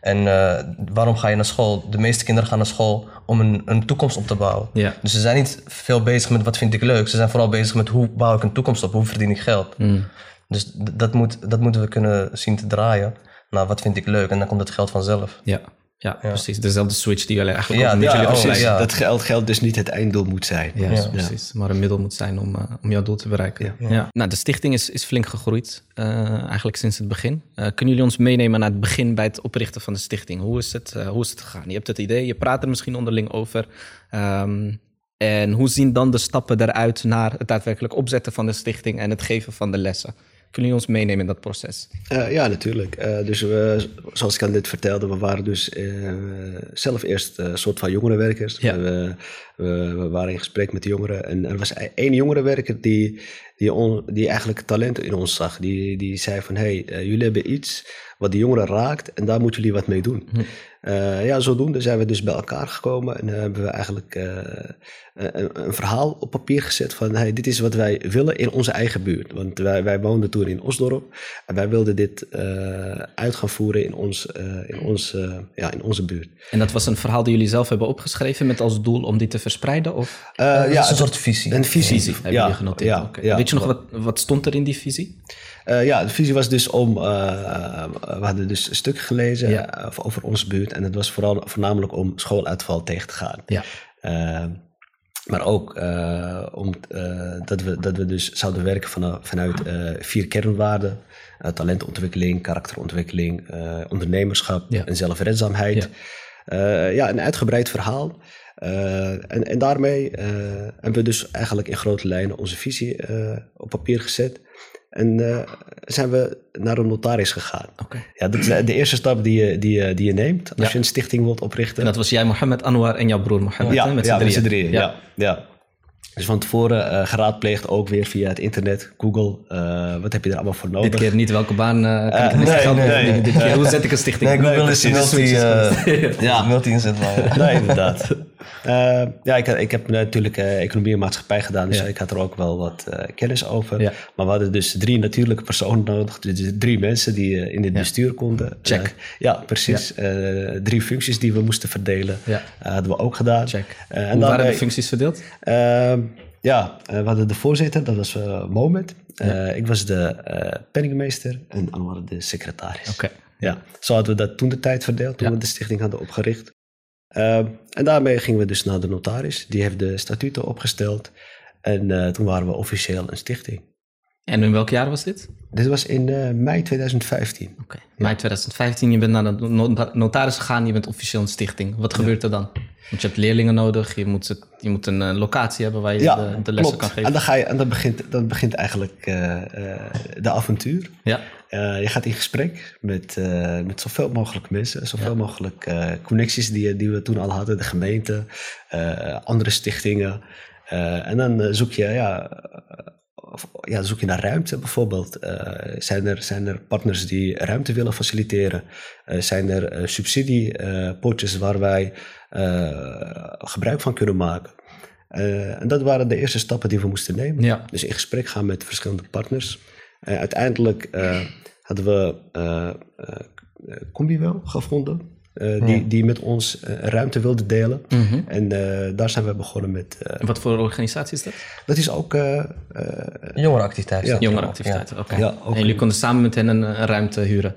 S2: En eh, waarom ga je naar school? De meeste kinderen gaan naar school om een, een toekomst op te bouwen.
S1: Ja.
S2: Dus ze zijn niet veel bezig met wat vind ik leuk. Ze zijn vooral bezig met hoe bouw ik een toekomst op? Hoe verdien ik geld?
S1: Mm.
S2: Dus dat, moet, dat moeten we kunnen zien te draaien. Nou, wat vind ik leuk? En dan komt het geld vanzelf.
S1: Ja, ja, precies. Dezelfde switch die jullie eigenlijk
S2: Ja,
S1: ook met
S2: ja,
S1: jullie
S2: oh, ja.
S3: Dat geld, geld dus niet het einddoel moet zijn.
S1: Ja,
S2: Ja.
S1: precies. Maar een middel moet zijn om, eh, om jouw doel te bereiken. Ja. Nou, de stichting is, is flink gegroeid, eh, eigenlijk sinds het begin. Eh, kunnen jullie ons meenemen naar het begin bij het oprichten van de stichting? Hoe is het, hoe is het gegaan? Je hebt het idee, je praat er misschien onderling over. Ehm, en hoe zien dan de stappen eruit naar het daadwerkelijk opzetten van de stichting en het geven van de lessen? Kunnen jullie ons meenemen in dat proces?
S3: Eh, ja, natuurlijk. Eh, dus we, zoals ik aan dit vertelde, we waren dus eh, zelf eerst een soort van jongerenwerkers.
S1: Ja.
S3: We, we, we waren in gesprek met de jongeren. En er was e- één jongerenwerker die, die, on- die eigenlijk talenten in ons zag. Die, die zei van, hé, hey, eh, jullie hebben iets wat de jongeren raakt en daar moeten jullie wat mee doen. Eh, ja, zodoende zijn we dus bij elkaar gekomen en eh, hebben we eigenlijk eh, een, een verhaal op papier gezet van hey, dit is wat wij willen in onze eigen buurt. Want wij, wij woonden toen in Osdorp en wij wilden dit eh, uit gaan voeren in, ons, eh, in, ons, ja, in onze buurt.
S1: En dat was een verhaal die jullie zelf hebben opgeschreven met als doel om die te verspreiden? Of
S2: dat
S3: ja,
S2: is een soort visie.
S3: Een visie.
S1: visie hebben
S3: ja,
S1: jullie genoteerd?
S3: Ja.
S1: Weet je nog wat, wat stond er in die visie?
S3: Eh, ja, de visie was dus om. eh, we hadden dus een stuk gelezen
S1: Ja.
S3: eh, over- onze buurt. En het was vooral, voornamelijk om schooluitval tegen te gaan.
S1: Ja.
S3: Eh, maar ook eh, om, eh, dat, we, dat we dus zouden werken vanaf, vanuit eh, vier kernwaarden: Eh, talentontwikkeling, karakterontwikkeling, eh, ondernemerschap
S1: Ja.
S3: en zelfredzaamheid. Ja. ja, een uitgebreid verhaal. Eh, en, en daarmee eh, hebben we dus eigenlijk in grote lijnen onze visie eh, op papier gezet. En eh, zijn we naar een notaris gegaan.
S1: Oké.
S3: Ja, dat is de de eerste stap die je, die je, die je neemt als
S1: Ja.
S3: je een stichting wilt oprichten.
S1: En dat was jij, Mohammed Anwar en jouw broer Mohammed,
S3: ja,
S1: hè? met
S3: ja,
S1: z'n drieën.
S3: drieën. Ja. Ja, Dus van tevoren eh, geraadpleegd ook weer via het internet, Google. eh, wat heb je er allemaal voor nodig?
S1: Dit keer niet welke baan eh, kan ik
S3: Eh,
S1: het meeste
S3: nee,
S1: geld
S3: nee,
S1: verdienen?
S3: nee.
S1: Dit keer, hoe zet ik een stichting?
S2: Nee, Google is
S3: precies.
S2: multi,
S3: Switches
S2: eh ja. multi inzetbaar.
S3: Nee, inderdaad. Eh, ja, ik, ik heb natuurlijk eh, economie en maatschappij gedaan, dus
S1: Ja.
S3: ik had er ook wel wat eh, kennis over.
S1: Ja.
S3: Maar we hadden dus drie natuurlijke personen nodig, dus drie mensen die in het bestuur konden.
S1: Check.
S3: Ja, precies. Drie functies die we moesten verdelen,
S1: Ja.
S3: hadden we ook gedaan.
S1: Check.
S3: En
S1: Hoe waren
S3: daarbij-
S1: de functies verdeeld?
S3: Ehm, ja, we hadden de voorzitter, dat was Moment. Ik was de penningmeester en Anwar de secretaris.
S1: Oké.
S3: Ja, zo hadden we dat toen de tijd verdeeld, toen
S1: Ja.
S3: we de stichting hadden opgericht. Ehm, en daarmee gingen we dus naar de notaris. Die heeft de statuten opgesteld. En eh, toen waren we officieel een stichting.
S1: En in welk jaar was dit?
S3: Dit was in uh, mei 2015.
S1: Oké, mei 2015. Je bent naar de notaris gegaan, je bent officieel een stichting. Wat gebeurt er dan? Want je hebt leerlingen nodig, je moet, je moet een uh, locatie hebben waar je
S3: ja,
S1: de, de, lessen kan geven.
S3: En dan, ga je, en dan, begint, dan begint eigenlijk uh, de avontuur.
S1: Ja.
S3: je gaat in gesprek met, met zoveel mogelijk mensen, zoveel ja. mogelijk connecties die, die we toen al hadden, de gemeente, andere stichtingen. en dan zoek je ja, ja, zoek je naar ruimte bijvoorbeeld? Uh, zijn, er, zijn er partners die ruimte willen faciliteren? Uh, zijn er uh, subsidiepotjes waar wij gebruik van kunnen maken? en dat waren de eerste stappen die we moesten nemen.
S1: Ja.
S3: Dus in gesprek gaan met verschillende partners. uiteindelijk hadden we Combi wel gevonden. Uh, die, die met ons uh, ruimte wilde delen.
S1: Mm -hmm.
S3: En uh, daar zijn we begonnen met.
S1: en wat voor organisatie is dat?
S3: Dat is ook.
S2: jongerenactiviteiten.
S1: Ja. Jongerenactiviteiten, oké. Okay. Ja, en jullie konden samen met hen een, een ruimte huren?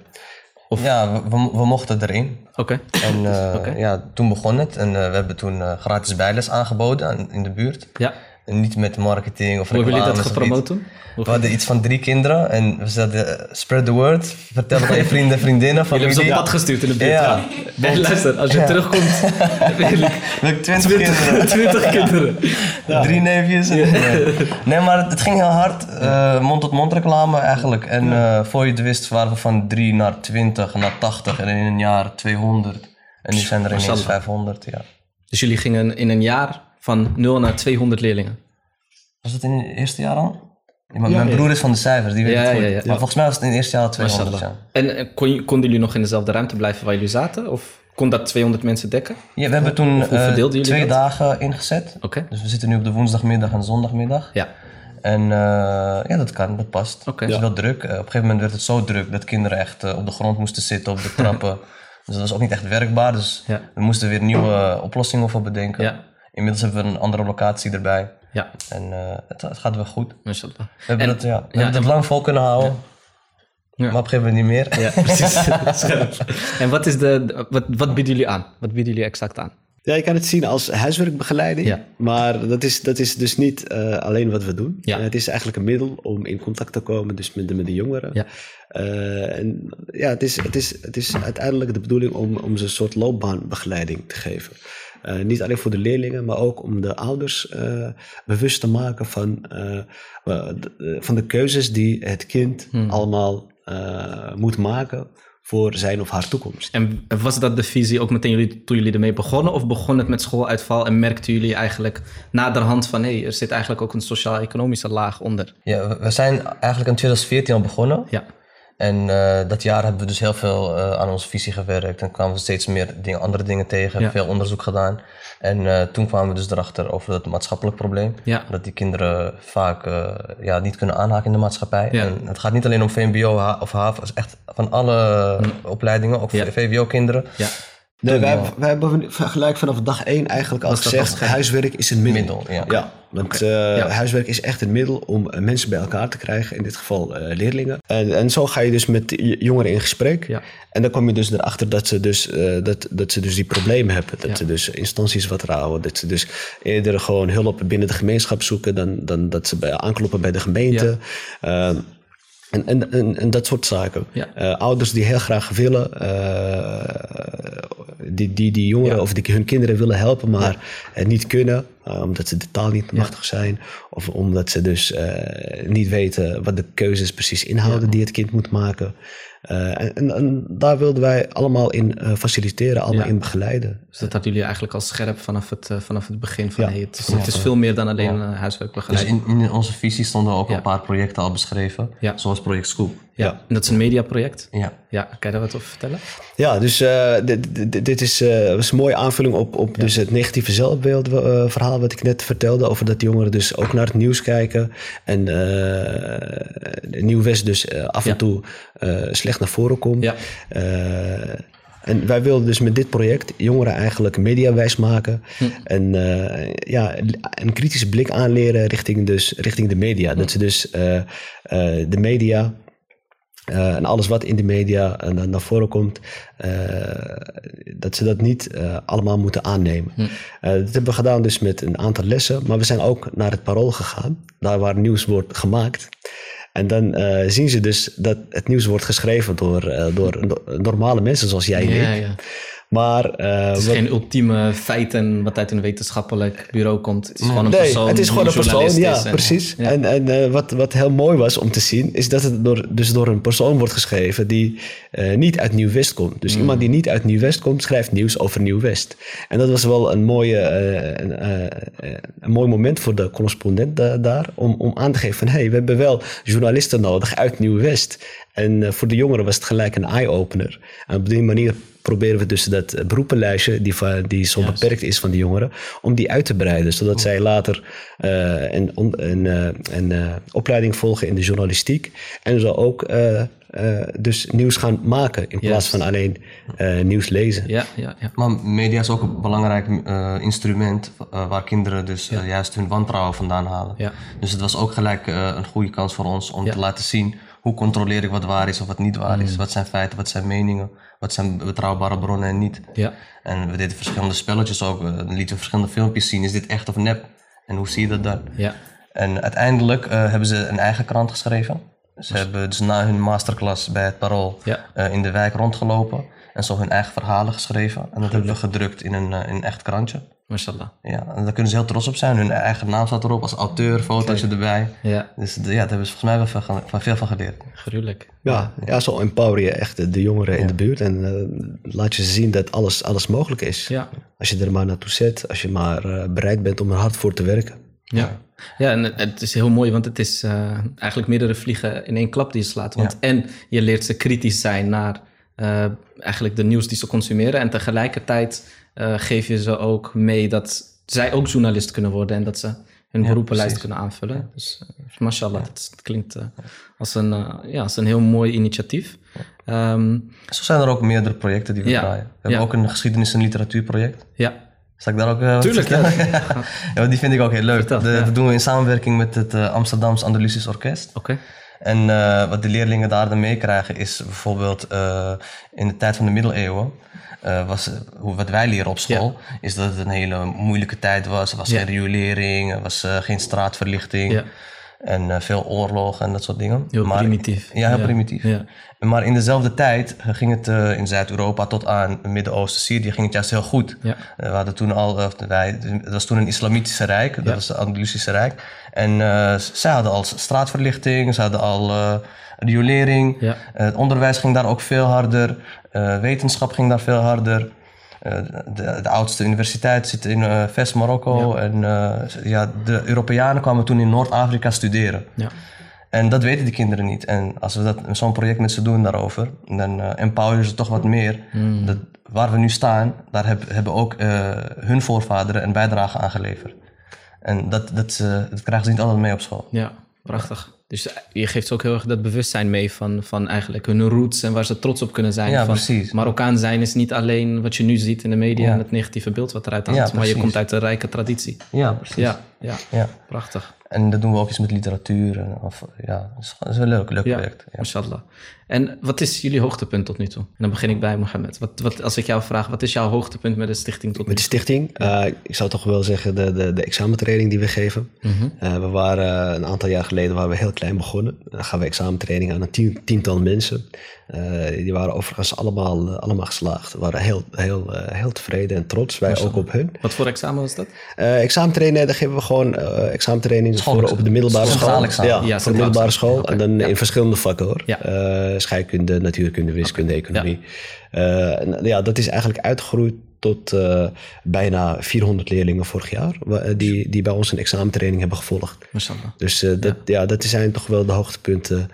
S2: Of? Ja, we, we, mochten erin.
S1: Oké.
S2: Okay. En okay. ja, toen begon het. En we hebben toen gratis bijles aangeboden aan, in de buurt.
S1: Ja.
S2: Niet met marketing of
S1: Hoe hebben jullie dat gepromoot toen?
S2: We hadden iets van drie kinderen en we zeiden spread the word. Vertel het aan je vrienden en vriendinnen.
S1: Jullie hebben ze op pad gestuurd in de buurt.
S2: Ja.
S1: En luister, als je ja. terugkomt...
S2: Met twintig kinderen.
S1: Twintig kinderen.
S2: Ja. Drie neefjes. En, nee. maar het ging heel hard. Mond-tot-mond uh, reclame eigenlijk. En uh, voor je het wist waren we van drie naar twintig, naar tachtig en in een jaar 200. En nu zijn er ineens 500, ja.
S1: Dus jullie gingen in een jaar van 0 naar 200 leerlingen?
S2: Was dat in het eerste jaar al? Ja, maar mijn broer is van de cijfers, die weet het goed. Maar volgens mij was het in het eerste jaar al 200. Ja.
S1: En kon, konden jullie nog in dezelfde ruimte blijven waar jullie zaten? Of kon dat 200 mensen dekken?
S2: Ja, we hebben toen uh, twee
S1: dat?
S2: dagen ingezet.
S1: Oké. Okay.
S2: Dus we zitten nu op de woensdagmiddag en zondagmiddag.
S1: Ja.
S2: En uh, ja, dat kan, dat past.
S1: Oké. Okay.
S2: Het is wel druk. Uh, op een gegeven moment werd het zo druk dat kinderen echt op de grond moesten zitten, op de trappen. dus dat was ook niet echt werkbaar. Dus
S1: ja.
S2: we moesten weer nieuwe oplossingen voor bedenken.
S1: Ja.
S2: Inmiddels hebben we een andere locatie erbij.
S1: Ja.
S2: En uh, het, het, gaat wel goed. We hebben, en, het, ja, we ja, hebben het lang vol kunnen houden. Ja. Maar op een gegeven moment niet meer.
S1: Ja, precies. en wat, is de, wat, wat bieden jullie aan? Wat bieden jullie exact aan?
S3: Ja, je kan het zien als huiswerkbegeleiding.
S1: Ja.
S3: Maar dat is, dat is dus niet uh, alleen wat we doen.
S1: Ja.
S3: Uh, het is eigenlijk een middel om in contact te komen dus met, de, met de jongeren.
S1: Ja.
S3: Uh, en ja, het is, het, is, het is uiteindelijk de bedoeling om, om ze een soort loopbaanbegeleiding te geven. Uh, niet alleen voor de leerlingen, maar ook om de ouders uh, bewust te maken van, uh, van de keuzes die het kind
S1: Hmm.
S3: allemaal moet maken voor zijn of haar toekomst.
S1: En was dat de visie ook meteen jullie, toen jullie ermee begonnen? Of begon het met schooluitval en merkten jullie eigenlijk naderhand van... hé, hey, er zit eigenlijk ook een sociaal-economische laag onder?
S2: Ja, we zijn eigenlijk in 2014 al begonnen.
S1: Ja.
S2: En uh, dat jaar hebben we dus heel veel uh, aan onze visie gewerkt. En kwamen we steeds meer dingen, andere dingen tegen.
S1: Ja.
S2: Veel onderzoek gedaan. En uh, toen kwamen we dus erachter over dat maatschappelijk probleem.
S1: Ja.
S2: Dat die kinderen vaak ja, niet kunnen aanhaken in de maatschappij.
S1: Ja.
S2: En het gaat niet alleen om VMBO of HAVO. Het is echt van alle
S1: Hm.
S2: opleidingen. Ook
S1: Ja.
S2: VWO-kinderen.
S1: Ja.
S3: Nee, wij,
S2: Ja.
S3: wij hebben gelijk vanaf dag één eigenlijk al gezegd... huiswerk is een middel.
S2: Middel, ja.
S3: Ja, want eh,
S1: Ja.
S3: huiswerk is echt een middel om eh, mensen bij elkaar te krijgen. In dit geval eh, leerlingen. En, en zo ga je dus met jongeren in gesprek.
S1: Ja.
S3: En dan kom je dus erachter dat ze dus, dat, dat ze dus die problemen hebben. Dat ze dus instanties vertrouwen. Dat ze dus eerder gewoon hulp binnen de gemeenschap zoeken... dan, dan dat ze bij, aankloppen bij de gemeente. Ehm, en, en, en, en dat soort zaken.
S1: Ja.
S3: Ouders die heel graag willen, die, die, die jongeren
S1: Ja.
S3: of die hun kinderen willen helpen, maar eh, niet kunnen, eh, omdat ze de taal niet
S1: Ja.
S3: machtig zijn, of omdat ze dus eh, niet weten wat de keuzes precies inhouden
S1: Ja.
S3: die het kind moet maken. Eh, en, en, en daar wilden wij allemaal in eh, faciliteren, allemaal
S1: Ja.
S3: in begeleiden.
S1: Dus dat hadden jullie eigenlijk al scherp vanaf het, vanaf het begin van...
S3: Ja.
S1: hey, het, is, het is veel meer dan alleen
S2: Ja.
S1: uh,
S2: Dus
S1: huiswerkbegeleiding.
S2: in, in onze visie stonden ook
S1: Ja.
S2: een paar projecten al beschreven.
S1: Ja.
S2: Zoals project Scoop.
S1: Ja. En dat is een mediaproject.
S2: Ja.
S1: Ja, kan je daar wat over vertellen?
S3: Ja, dus eh, dit, dit- dit is, eh, was een mooie aanvulling op, op dus het negatieve zelfbeeld eh, verhaal wat ik net vertelde. Over dat jongeren dus ook naar het nieuws kijken. En eh Nieuw-West dus eh, af en
S1: Ja.
S3: toe eh, slecht naar voren komt.
S1: Ja.
S3: Eh, en wij wilden dus met dit project jongeren eigenlijk mediawijs maken.
S1: Hm.
S3: En eh, ja, een kritische blik aanleren richting, dus, richting de media. Dat ze dus eh, eh, de media eh, en alles wat in de media eh, naar naar voren komt, eh, dat ze dat niet allemaal moeten aannemen.
S1: Hm.
S3: Dat hebben we gedaan dus met een aantal lessen, maar we zijn ook naar het parool gegaan, daar waar nieuws wordt gemaakt. En dan zien ze dus dat het nieuws wordt geschreven door, door no- normale mensen zoals jij en
S1: Ja,
S3: ik.
S1: ja.
S3: Maar eh,
S1: Het is
S3: wat-
S1: geen ultieme feiten wat uit een wetenschappelijk bureau komt. Het is gewoon een
S3: Nee,
S1: persoon
S3: het is gewoon een persoon, ja,
S1: en-
S3: precies.
S1: ja.
S3: En, en eh, wat, wat heel mooi was om te zien, is dat het door, dus door een persoon wordt geschreven die eh, niet uit Nieuw-West komt. Dus iemand die niet uit Nieuw-West komt, schrijft nieuws over Nieuw-West. En dat was wel een, mooie, eh, een, eh, eh, een mooi moment voor de correspondent da- daar, om, om aan te geven van, hé, hey, we hebben wel journalisten nodig uit Nieuw-West. En eh, voor de jongeren was het gelijk een eye-opener. En op die manier proberen we dus dat eh, beroepenlijstje, die, die zo beperkt is van de jongeren, om die uit te breiden. Zodat zij later eh, een, on- een, eh, een eh, opleiding volgen in de journalistiek. En zo ook eh, eh, dus nieuws gaan maken in plaats van alleen eh, nieuws lezen.
S1: Ja, ja, ja.
S2: Maar media is ook een belangrijk eh, instrument waar kinderen dus juist hun wantrouwen vandaan halen.
S1: Ja.
S2: Dus het was ook gelijk eh, een goede kans voor ons om
S1: Ja.
S2: te laten zien hoe controleer ik wat waar is of wat niet waar
S1: Mm.
S2: is. Wat zijn feiten, wat zijn meningen, wat zijn betrouwbare bronnen en niet.
S1: ja.
S2: En we deden verschillende spelletjes ook. Dan lieten we verschillende filmpjes zien. Is dit echt of nep? En hoe zie je dat dan?
S1: ja.
S2: En uiteindelijk eh, hebben ze een eigen krant geschreven. Ze hebben dus na hun masterclass bij het Parool
S1: Ja.
S2: eh, in de wijk rondgelopen. En zo hun eigen verhalen geschreven. En dat hebben we gedrukt in een, eh, in een echt krantje.
S1: Mashallah.
S2: Ja, en daar kunnen ze heel trots op zijn. Hun eigen naam staat erop als auteur, fotootje erbij.
S1: Ja,
S2: Dus ja, daar hebben ze volgens mij wel veel, van- van veel van geleerd.
S1: gruwelijk.
S3: Ja, ja, zo empower je echt de, jongeren in de buurt. En eh, laat je ze zien dat alles, alles mogelijk is.
S1: Ja.
S3: Als je er maar naartoe zet, als je maar eh, bereid bent om er hard voor te werken.
S1: Ja. Ja, en het, het is heel mooi, want het is eh, eigenlijk meerdere vliegen in één klap die je slaat. Want en je leert ze kritisch zijn naar eh, eigenlijk de nieuws die ze consumeren. En tegelijkertijd eh, geef je ze ook mee dat zij ook journalist kunnen worden en dat ze hun beroepenlijst kunnen aanvullen. Dus uh, mashallah, dat, dat klinkt eh, als, een, eh, ja, als een heel mooi initiatief. Ehm,
S2: Zo zijn er ook meerdere projecten die we draaien. We hebben ook een geschiedenis- en literatuurproject.
S1: ja,
S2: Zal ik daar ook eh,
S1: Tuurlijk,
S2: ja. die vind ik ook heel leuk.
S1: Vertel,
S2: De-
S1: ja.
S2: Dat doen we in samenwerking met het uh, Amsterdams Andalusisch Orkest.
S1: oké.
S2: En uh, wat de leerlingen daar dan meekrijgen is bijvoorbeeld uh, in de tijd van de middeleeuwen. Uh, was, hoe, wat wij leren op school, ja. is dat het een hele moeilijke tijd was. Er was ja. geen riolering, er was geen straatverlichting. Ja. En uh, veel oorlogen en dat soort dingen.
S1: Heel
S2: maar,
S1: primitief.
S2: Ja, heel primitief. Maar in dezelfde tijd ging het uh, in Zuid-Europa tot aan het Midden-Oosten, Syrië, ging het juist heel goed.
S1: Ja.
S2: we hadden toen al, wij, het was toen een islamitische rijk, dat was het Andalusische Rijk. En zij hadden al straatverlichting, ze hadden al riolering.
S1: Ja.
S2: het onderwijs ging daar ook veel harder, wetenschap ging daar veel harder. De, de, oudste universiteit zit in uh, West Marokko. Ja. En uh, ja, de Europeanen kwamen toen in Noord-Afrika studeren.
S1: Ja.
S2: En dat weten die kinderen niet. En als we dat, zo'n project met ze doen daarover, dan uh, empower ze toch wat meer.
S1: Hmm.
S2: Dat, waar we nu staan, daar heb, hebben ook hun voorvaderen een bijdrage aan geleverd. En dat, dat, dat krijgen ze niet altijd mee op school.
S1: Ja, prachtig. Dus je geeft ze ook heel erg dat bewustzijn mee van, van eigenlijk hun roots en waar ze trots op kunnen zijn.
S2: Ja,
S1: van
S2: precies.
S1: Marokkaan zijn is niet alleen wat je nu ziet in de media
S2: Ja.
S1: en het negatieve beeld wat eruit hangt,
S2: Ja,
S1: maar je komt uit een rijke traditie.
S2: Ja, precies.
S1: Ja, ja,
S2: Ja.
S1: prachtig.
S2: En dat doen we ook eens met literatuur. Of, ja, dat is, dat is een leuk, leuk
S1: Ja,
S2: project. Ja.
S1: En wat is jullie hoogtepunt tot nu toe? En dan begin ik bij Mohammed. Wat, wat, als ik jou vraag, wat is jouw hoogtepunt met de stichting tot nu
S3: Met de
S1: toe?
S3: stichting, eh, ik zou toch wel zeggen de, de, de examentraining die we geven.
S1: Mhm.
S3: Eh, we waren eh, een aantal jaar geleden waren we heel klein begonnen. Dan gaan we examentraining aan een tien, tiental mensen. Eh, die waren overigens allemaal, allemaal geslaagd. We waren heel, heel, heel tevreden en trots. Wij ook op hun.
S1: Wat voor examen was dat?
S3: Eh examentraining, daar geven we gewoon eh examentraining voor op de middelbare school. Ja,
S1: Ja,
S3: voor de middelbare school. En dan in verschillende vakken hoor.
S1: Ja.
S3: Scheikunde, natuurkunde, wiskunde, economie. Eh, en, ja, dat is eigenlijk uitgegroeid tot eh, bijna 400 leerlingen vorig jaar. eh, Die, die bij ons een examentraining hebben gevolgd.
S1: Mashallah.
S3: Dus dat, ja. dat zijn toch wel de hoogtepunten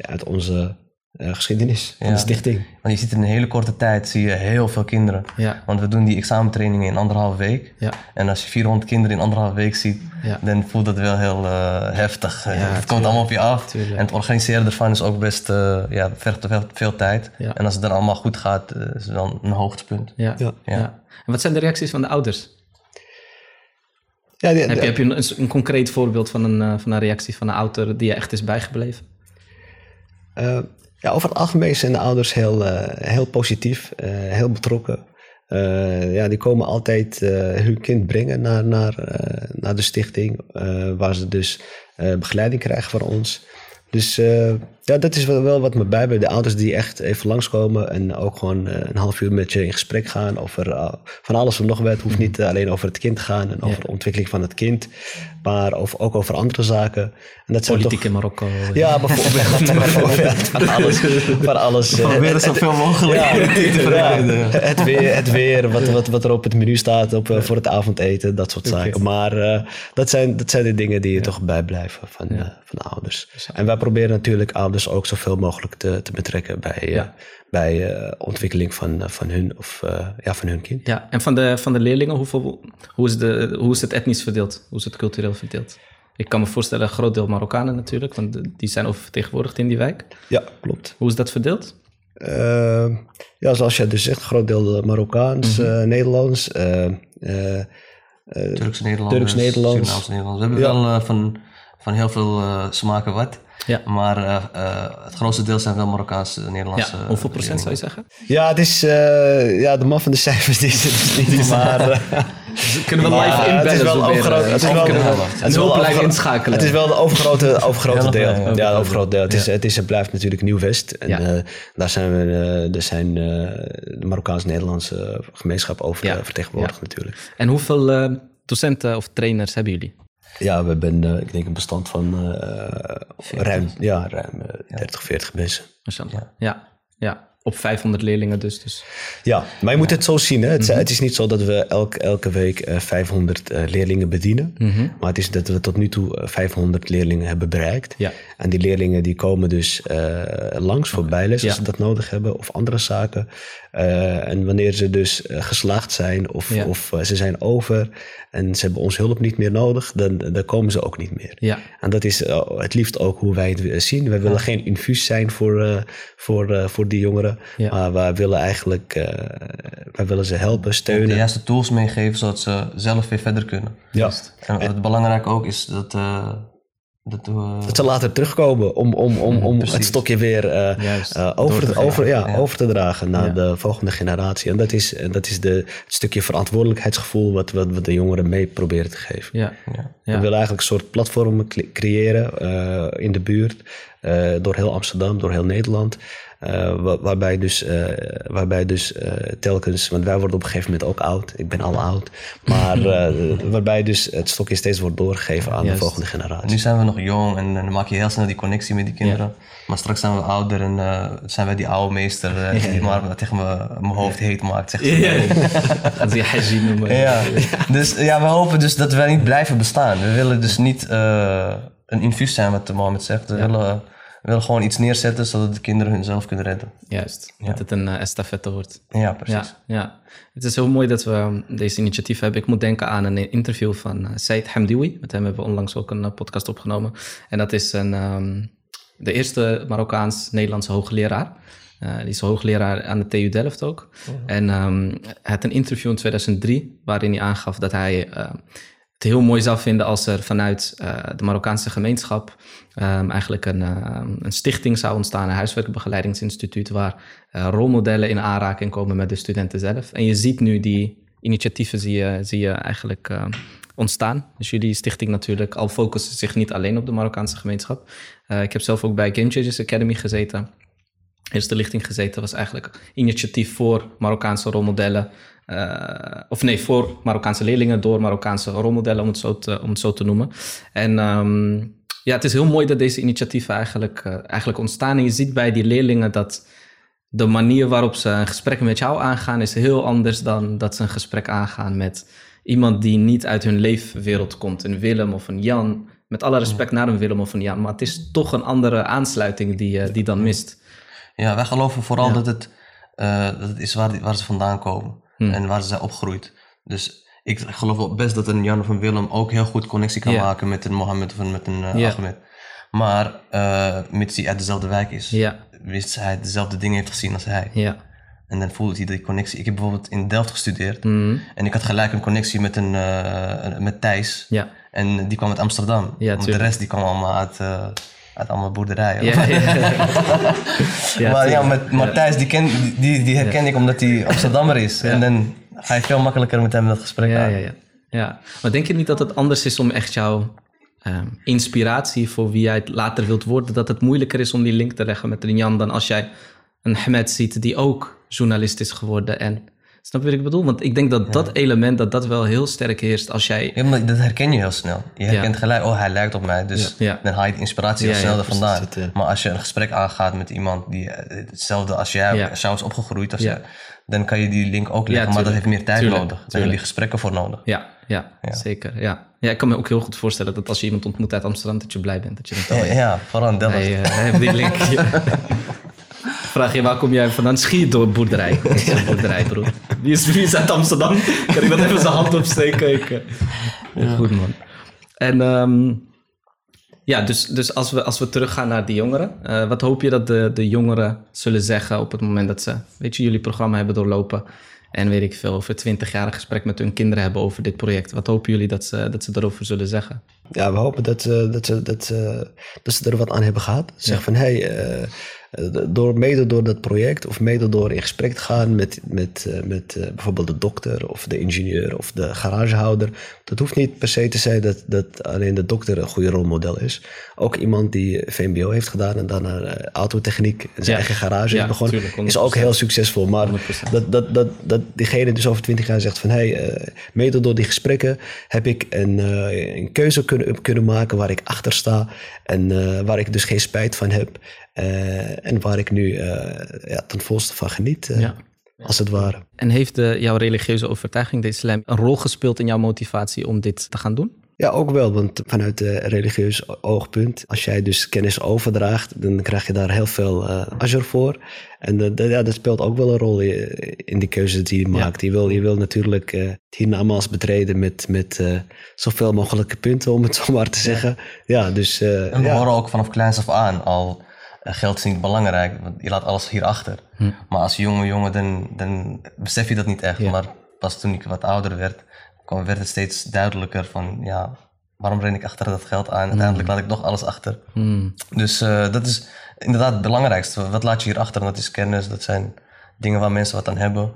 S3: uit onze eh, geschiedenis van
S2: Ja.
S3: de stichting.
S2: Want je ziet in een hele korte tijd zie je heel veel kinderen.
S1: Ja.
S2: Want we doen die examentrainingen in anderhalf week.
S1: Ja.
S2: En als je 400 kinderen in anderhalf week ziet,
S1: Ja.
S2: dan voelt dat wel heel eh, heftig. het
S1: tuurlijk.
S2: komt allemaal op je af.
S1: Tuurlijk.
S2: En het organiseren ervan is ook best, eh ja, vergt veel, veel tijd.
S1: Ja.
S2: En als het dan allemaal goed gaat, is het dan een hoogtepunt.
S1: Ja.
S3: Ja.
S1: Ja. En wat zijn de reacties van de ouders?
S3: Ja, die-
S1: Heb je, heb je een, een concreet voorbeeld van een, eh, van een reactie van een ouder die je echt is bijgebleven?
S3: Eh, ja, over het algemeen zijn de ouders heel, eh, heel positief, eh, heel betrokken. ja, die komen altijd hun kind brengen naar, naar, naar de stichting, waar ze dus begeleiding krijgen van ons. Dus ja, dat is wel, wel wat me bijblijft. De ouders die echt even langskomen en ook gewoon eh, een half uur met je in gesprek gaan over uh, van alles en nog wat. Het hoeft niet uh, alleen over het kind te gaan en over de ontwikkeling van het kind, maar over, ook over andere zaken. En
S1: dat Politiek toch, in Marokko.
S3: Ja, bijvoorbeeld. van alles. Van alles
S2: Proberen zoveel mogelijk ja,
S3: het weer, het weer wat, wat, wat er op het menu staat op, voor het avondeten, dat soort zaken. Maar dat, zijn, dat zijn de dingen die je toch bijblijven van, van de ouders. En wij proberen natuurlijk ouders dus ook zoveel mogelijk te, te betrekken bij, uh, bij uh, ontwikkeling van, uh, van, hun, of, ja, van hun kind.
S1: Ja, en van de, van de leerlingen, hoeveel, hoe, is de, hoe is het etnisch verdeeld? Hoe is het cultureel verdeeld? Ik kan me voorstellen, een groot deel Marokkanen natuurlijk, want die zijn oververtegenwoordigd in die wijk.
S3: Ja, klopt.
S1: Hoe is dat verdeeld?
S3: ja, zoals je dus zegt, een groot deel Marokkaans, mm -hmm. Nederlands.
S2: Turks-Nederlands.
S3: Turks-Nederlands.
S2: We hebben wel van, van heel veel smaken wat. Ja. Maar uh, uh, het grootste deel zijn wel Marokkaanse, Nederlandse.
S1: Ja, hoeveel procent zou je zeggen?
S3: Ja, het is, uh, ja, de man van de cijfers die is het niet. maar
S1: dus kunnen we live inbellen. Het is wel overgroot. Het is wel, het is inschakelen.
S3: Het is wel de overgrote, overgrote deel. Ja, overgrote deel. Het, is, het, is, het blijft natuurlijk Nieuw-West. En ja. daar zijn we, er zijn de Marokkaans-Nederlandse gemeenschap over ja. vertegenwoordigd natuurlijk.
S1: En hoeveel docenten of trainers hebben jullie?
S3: Ja, we hebben uh, ik denk een bestand van uh, ruim, ja, ruim 30, 40 mensen.
S1: Ja. ja, ja op 500 leerlingen dus. dus.
S3: Ja, maar je moet het zo zien. Hè? Het, mhm. het, is niet zo dat we elk, elke week uh, 500 uh, leerlingen bedienen. Mm -hmm. Maar het is dat we tot nu toe 500 leerlingen hebben bereikt. Ja. En die leerlingen die komen dus langs voor bijles als ze dat nodig hebben. Of andere zaken. En wanneer ze dus geslaagd zijn of, ja. of ze zijn over en ze hebben onze hulp niet meer nodig, dan, dan komen ze ook niet meer. Ja. En dat is het liefst ook hoe wij het zien. Wij willen geen infuus zijn voor, voor, voor die jongeren. Ja. Maar wij willen eigenlijk uh, wij willen ze helpen, steunen.
S2: de juiste tools meegeven zodat ze zelf weer verder kunnen. Ja. En wat het belangrijk ook is dat.
S3: Dat, uh, dat, ze later terugkomen om, om, om, om het stokje weer over, te, over, ja, ja, over te dragen naar ja. de volgende generatie. En dat is, dat is de, het stukje verantwoordelijkheidsgevoel wat, wat we de jongeren mee proberen te geven. Ja. We willen eigenlijk een soort platform creëren in de buurt, door heel Amsterdam, door heel Nederland. Uh, waarbij dus, uh, waarbij dus uh, telkens, want wij worden op een gegeven moment ook oud. Ik ben al oud. Maar waarbij dus het stokje steeds wordt doorgegeven aan de volgende generatie.
S2: Nu zijn we nog jong en, dan maak je heel snel die connectie met die kinderen. Maar straks zijn we ouder en zijn wij die oude meester die maar tegen mijn hoofd heet maakt. Zeg
S1: maar. Als je haji noemen.
S2: Ja. Dus ja, we hopen dus dat wij niet blijven bestaan. We willen dus niet een infuus zijn, wat de Mohammed zegt. We willen willen gewoon iets neerzetten zodat de kinderen hunzelf kunnen redden.
S1: Juist, dat het een uh, estafette wordt.
S2: Ja, precies.
S1: Ja, ja, Het is heel mooi dat we deze initiatief hebben. Ik moet denken aan een interview van uh, Said Hamdioui. Met hem hebben we onlangs ook een uh, podcast opgenomen. En dat is een, um, de eerste Marokkaans-Nederlandse hoogleraar. Uh, die is hoogleraar aan de TU Delft ook. Oh. En um, hij had een interview in 2003 waarin hij aangaf dat hij uh, het heel mooi zou vinden als er vanuit uh, de Marokkaanse gemeenschap um, eigenlijk een, uh, een, stichting zou ontstaan, een huiswerkbegeleidingsinstituut, waar uh, rolmodellen in aanraking komen met de studenten zelf. En je ziet nu die initiatieven, zie je, zie je eigenlijk ontstaan. Dus jullie stichting natuurlijk al focussen zich niet alleen op de Marokkaanse gemeenschap. ik heb zelf ook bij Game Changers Academy gezeten. Eerste lichting gezeten was eigenlijk initiatief voor Marokkaanse rolmodellen. Uh, of nee, voor Marokkaanse leerlingen door Marokkaanse rolmodellen, om het zo te, om het zo te noemen. En um, ja, het is heel mooi dat deze initiatieven eigenlijk, uh, eigenlijk ontstaan. En je ziet bij die leerlingen dat de manier waarop ze een gesprek met jou aangaan, is heel anders dan dat ze een gesprek aangaan met iemand die niet uit hun leefwereld komt. Een Willem of een Jan. Met alle respect naar een Willem of een Jan. Maar het is toch een andere aansluiting die, uh, die dan mist.
S2: Ja, wij geloven vooral ja. dat, het, dat het is waar, waar ze vandaan komen. Hmm. En waar ze zijn opgegroeid. Dus ik geloof wel best dat een Jan of een Willem ook heel goed connectie kan maken met een Mohammed of met een uh, Ahmed. Maar uh, mits hij uit dezelfde wijk is, wist hij dezelfde dingen heeft gezien als hij. En dan voelde hij die connectie. Ik heb bijvoorbeeld in Delft gestudeerd. Mm. En ik had gelijk een connectie met, een, uh, met Thijs. Yeah. En die kwam uit Amsterdam. Want de rest die kwam allemaal uit, uit allemaal boerderijen. Ja, ja. maar ja, met Matthijs, die, ken, die, die herken ik omdat hij Amsterdammer is. En dan ga je veel makkelijker met hem dat gesprek
S1: Ja,
S2: aan.
S1: ja, ja. ja. Maar denk je niet dat het anders is om echt jouw ehm, inspiratie voor wie jij het later wilt worden, dat het moeilijker is om die link te leggen met Rinjan dan als jij een Ahmed ziet die ook journalist is geworden en... Snap je wat ik bedoel? Want ik denk dat dat element, dat dat wel heel sterk heerst als jij...
S2: Ja, maar dat herken je heel snel. Je herkent
S1: Ja.
S2: gelijk, oh hij lijkt op mij, dus
S1: Ja.
S2: dan haal je de inspiratie heel snel vandaan.
S3: dat, ja.
S2: Maar als je een gesprek aangaat met iemand die eh, hetzelfde als jij, is opgegroeid, als jij, dan kan je die link ook leggen, maar dat heeft meer tijd
S1: Tuurlijk,
S2: nodig. Daar hebben die gesprekken voor nodig.
S1: Ja, ja, zeker. Ja. ja, ik kan me ook heel goed voorstellen dat als je iemand ontmoet uit Amsterdam, dat je blij bent. Dat je denkt, oh,
S2: Ja, vooral Delft.
S1: Hij, eh, hij heeft die link. Vraag je waar kom jij vandaan? Schiet door boerderij. Boerderij, broer. Wie is, wie is uit Amsterdam? Kan ik dat even zijn hand opsteken? Ik, eh, Goed, man. En ehm, ja, dus, dus als, we, als we teruggaan naar die jongeren. eh, wat hoop je dat de, de jongeren zullen zeggen op het moment dat ze, weet je, jullie programma hebben doorlopen. En weet ik veel, over twintig jaar een gesprek met hun kinderen hebben over dit project. Wat hopen jullie dat ze, dat ze daarover zullen zeggen?
S3: Ja, we hopen dat, ze dat, ze, dat, ze, dat ze er wat aan hebben gehad. Zeg van, hé, hey, eh, door, mede door dat project of mede door in gesprek te gaan met, met, eh, met eh, bijvoorbeeld de dokter of de ingenieur of de garagehouder. Dat hoeft niet per se te zijn dat, dat alleen de dokter een goede rolmodel is. Ook iemand die VMBO heeft gedaan en daarna eh, autotechniek en zijn
S1: Ja.
S3: eigen garage
S1: Ja,
S3: is begonnen,
S1: tuurlijk,
S3: is ook heel succesvol. Maar
S1: 100%.
S3: dat, dat, dat, dat diegene dus over twintig jaar zegt van... hé, hey, eh, mede door die gesprekken heb ik een, eh, een keuze kunnen, kunnen maken waar ik achter sta... en eh, waar ik dus geen spijt van heb... eh, en waar ik nu eh, ja, ten volste van geniet, eh,
S1: Ja.
S3: als het ware.
S1: En heeft de, jouw religieuze overtuiging, de islam, een rol gespeeld in jouw motivatie om dit te gaan doen?
S3: Ja, ook wel, want vanuit een religieus oogpunt, als jij dus kennis overdraagt, dan krijg je daar heel veel eh ajr voor. En dat, ja, dat speelt ook wel een rol in, die keuzes die je maakt. Je, wil, je wil natuurlijk eh het hiernamaals betreden met, met eh, zoveel mogelijke punten, om het zo maar te zeggen. Ja, dus eh,
S2: En we
S3: ja.
S2: horen ook vanaf kleins af aan al, geld is niet belangrijk, want je laat alles hierachter. Maar als jonge jongen, dan, dan besef je dat niet echt. Maar pas toen ik wat ouder werd, kwam, werd het steeds duidelijker van, ja, waarom ren ik achter dat geld aan? Uiteindelijk laat ik nog alles achter. Dus eh, dat is inderdaad het belangrijkste. Wat laat je hierachter? En dat is kennis, dat zijn dingen waar mensen wat aan hebben.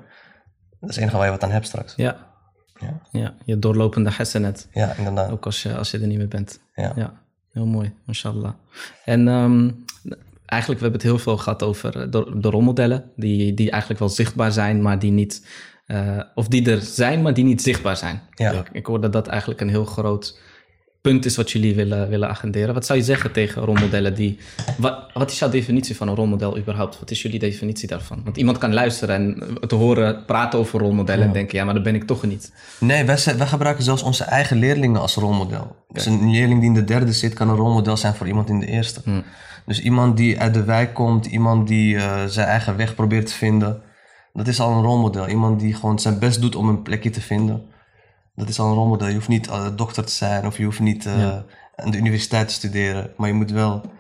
S2: Dat is het enige waar je wat aan hebt straks.
S1: Ja.
S2: Ja.
S1: ja je doorlopende hasanet.
S2: Ja, inderdaad.
S1: Ook als je, als je er niet meer bent.
S2: Ja.
S1: heel mooi, mashallah. En ehm, eigenlijk, we hebben het heel veel gehad over eh, de, de rolmodellen, die, die eigenlijk wel zichtbaar zijn, maar die niet, eh, of die er zijn, maar die niet zichtbaar zijn.
S2: Ja.
S1: Ik, ik hoor dat dat eigenlijk een heel groot punt is wat jullie willen, willen agenderen. Wat zou je zeggen tegen rolmodellen die... Wat, wat is jouw definitie van een rolmodel überhaupt? Wat is jullie definitie daarvan? Want iemand kan luisteren en te horen praten over rolmodellen en denken, ja, maar dat ben ik toch niet.
S2: Nee, wij, wij gebruiken zelfs onze eigen leerlingen als rolmodel. Dus een leerling die in de derde zit, kan een rolmodel zijn voor iemand in de eerste. Dus iemand die uit de wijk komt, iemand die eh, zijn eigen weg probeert te vinden, dat is al een rolmodel. Iemand die gewoon zijn best doet om een plekje te vinden, dat is al een rolmodel. Je hoeft niet eh, dokter te zijn of je hoeft niet eh, aan de universiteit te studeren, maar je moet wel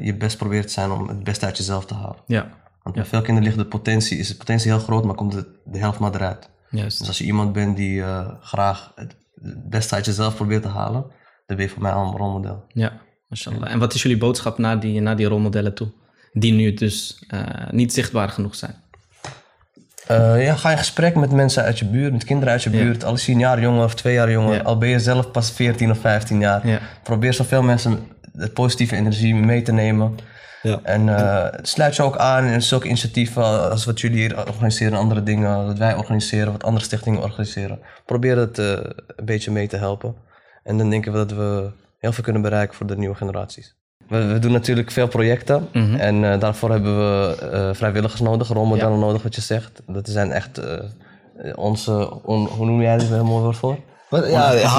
S2: je best proberen te zijn om het beste uit jezelf te halen.
S1: Ja,
S2: Want bij veel kinderen ligt de potentie, is de potentie heel groot, maar komt de, de helft maar eruit.
S1: juist.
S2: Dus als je iemand bent die graag het het beste uit jezelf probeert te halen, dan ben je voor mij al een rolmodel.
S1: Ja, mashallah. En wat is jullie boodschap naar die, naar die rolmodellen toe? Die nu dus eh, niet zichtbaar genoeg zijn.
S2: Eh, ja, ga in gesprek met mensen uit je buurt, met kinderen uit je buurt. Al is je een jaar jonger of twee jaar jonger,
S1: Ja.
S2: al ben je zelf pas 14 of 15 jaar.
S1: Ja.
S2: Probeer zoveel mensen de positieve energie mee te nemen.
S3: Ja.
S2: En eh, sluit je ook aan in zulke initiatieven als wat jullie hier organiseren, andere dingen, wat wij organiseren, wat andere stichtingen organiseren. Probeer het eh, een beetje mee te helpen. En dan denken we dat we heel veel kunnen bereiken voor de nieuwe generaties. We, we doen natuurlijk veel projecten en eh, daarvoor hebben we eh, vrijwilligers nodig, rolmodellen nodig, wat je zegt. Dat zijn echt eh, onze, on- hoe noem jij dit weer een mooi woord voor?
S3: Ja, het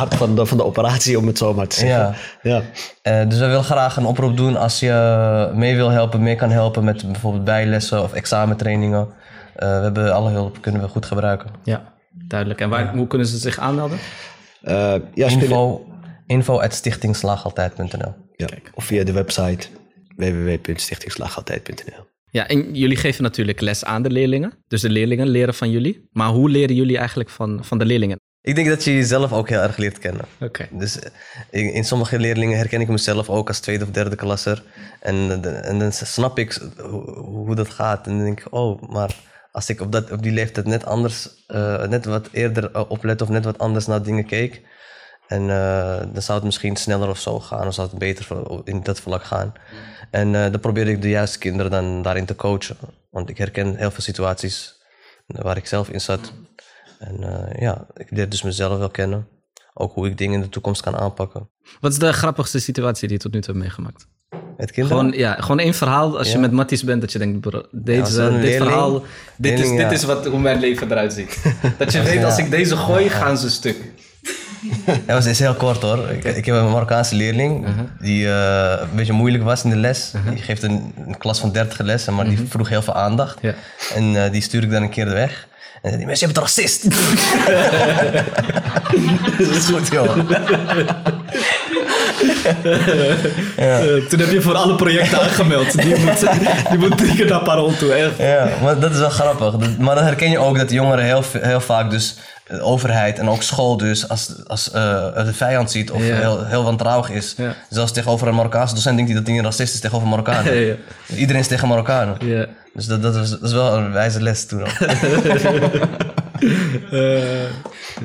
S3: hart, van, de, van de operatie, om het zo maar te zeggen.
S2: Ja.
S3: Ja.
S2: Eh, dus we willen graag een oproep doen als je mee wil helpen, mee kan helpen met bijvoorbeeld bijlessen of examentrainingen. Eh, we hebben alle hulp, kunnen we goed gebruiken.
S1: Ja, duidelijk. En waar, hoe kunnen ze zich aanmelden?
S3: Eh, ja,
S2: Info, info at stichtingslaagaltijd.nl
S3: Ja, of via de website www.stichtingslaagaltijd.nl.
S1: Ja, en jullie geven natuurlijk les aan de leerlingen. Dus de leerlingen leren van jullie. Maar hoe leren jullie eigenlijk van, van de leerlingen?
S2: Ik denk dat je jezelf ook heel erg leert kennen.
S1: Oké.
S2: Dus eh, in, in sommige leerlingen herken ik mezelf ook als tweede of derde klasser. En, en dan snap ik hoe, hoe dat gaat. En dan denk ik, oh, maar als ik op, dat, op die leeftijd net anders, eh, net wat eerder uh, oplet of net wat anders naar dingen keek. En uh, dan zou het misschien sneller of zo gaan, of zou het beter in dat vlak gaan. En dan probeerde ik de juiste kinderen dan daarin te coachen. Want ik herken heel veel situaties waar ik zelf in zat. En ja, ik leer dus mezelf wel kennen. Ook hoe ik dingen in de toekomst kan aanpakken.
S1: Wat is de grappigste situatie die je tot nu toe hebt meegemaakt?
S2: Met kinderen?
S1: Gewoon, ja, gewoon één verhaal als je met Matties bent dat je denkt, bro, deze, dit verhaal, dit, is, dit is wat, hoe mijn leven eruit ziet. Dat je weet, als ik deze gooi, gaan ze stuk.
S2: Dat was is heel kort hoor. Ik, ik heb een Marokkaanse leerling die uh, een beetje moeilijk was in de les. Die geeft een, een, klas van 30 lessen, maar die vroeg heel veel aandacht. En uh, die stuur ik dan een keer weg. En die mensen, je bent racist. dat is goed, joh.
S1: ja. Uh, toen heb je voor alle projecten aangemeld. Die moet, die moet drie keer naar Parool toe, echt.
S2: Ja, maar dat is wel grappig. Maar dan herken je ook dat jongeren heel, heel vaak dus de overheid en ook school dus als, als uh, de vijand ziet of heel, heel wantrouwig is. Ja. Zelfs tegenover een Marokkaanse docent denkt hij dat hij een racist is tegenover Marokkanen. Ja, Iedereen is tegen Marokkanen. Dus dat, dat, is, dat is wel een wijze les toen
S1: uh,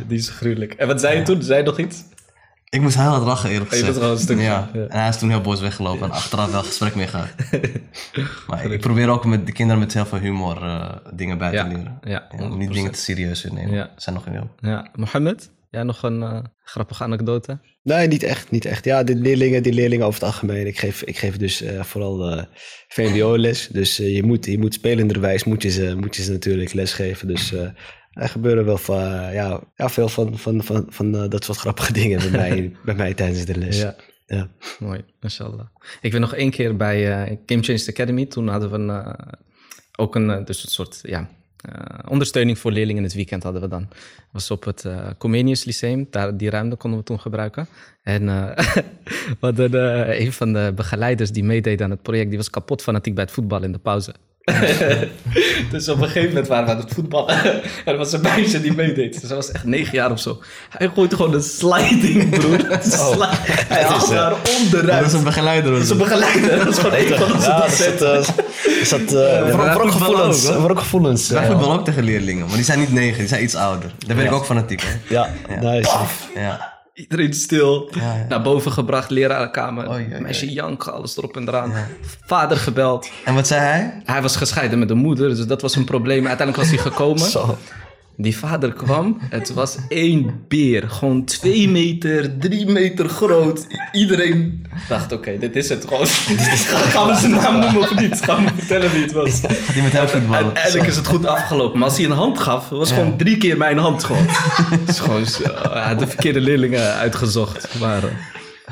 S1: die is gruwelijk. En wat zei je toen? Zei je nog iets?
S2: Ik moest heel hard lachen eerlijk
S1: oh, gezegd. Je een stukje.
S2: Ja. ja. En hij is toen heel boos weggelopen en achteraf wel gesprek mee gehad. maar ik probeer ook met de kinderen met heel veel humor uh, dingen bij te leren. Ja, ja niet dingen te serieus nemen. Ja. Zijn nog in jong.
S1: Ja. Mohammed, jij nog een uh, grappige anekdote?
S3: Nee, niet echt, niet echt. Ja, de leerlingen, die leerlingen over het algemeen. Ik geef, ik geef dus uh, vooral VMBO-les. Dus je, moet, je moet spelenderwijs moet je ze, moet je ze natuurlijk lesgeven. Dus er gebeuren wel van, ja, ja, veel van, van, van, van uh, dat soort grappige dingen bij mij, bij mij tijdens de les. Ja. ja.
S1: Mooi, mashallah. Ik ben nog één keer bij uh, Game Changed Academy. Toen hadden we een, uh, ook een, dus een soort ja, ondersteuning voor leerlingen in het weekend hadden we dan. was op het Comenius Lyceum. Daar, die ruimte konden we toen gebruiken. En we hadden een van de begeleiders die meedeed aan het project, die was kapot fanatiek bij het voetbal in de pauze. dus op een gegeven moment waren we aan het voetballen. en er was een meisje die meedeed. Ze was echt negen jaar of zo. Hij gooit gewoon een sliding, broer. Oh. Hij had haar onderuit.
S2: Dat is een begeleider.
S1: Dat is een begeleider. Dat is gewoon een van onze ja, docenten.
S2: Is dat, uh, gevoelens. Ook, gevoelens. Wij voetballen ook tegen leerlingen. Maar die zijn niet negen, die zijn iets ouder. Daar ben ik ook fanatiek. Hè?
S3: Ja, nice.
S1: Ja. Iedereen stil. Naar boven gebracht, lerarenkamer. Oh, ja, Meisje janken, alles erop en eraan. Vader gebeld.
S2: En wat zei hij?
S1: Hij was gescheiden met de moeder, dus dat was een probleem. Uiteindelijk was hij gekomen. Zo. Die vader kwam, het was één beer. Gewoon twee meter, drie meter groot. Iedereen dacht, oké, dit is het gewoon. Gaan we zijn naam noemen of niet? Gaan we vertellen wie het was?
S2: Gaat hij met hem voetballen?
S1: Uiteindelijk is het goed afgelopen. Maar als hij een hand gaf, was ja. gewoon drie keer mijn hand gewoon. Het is gewoon zo, de verkeerde leerlingen uitgezocht waren.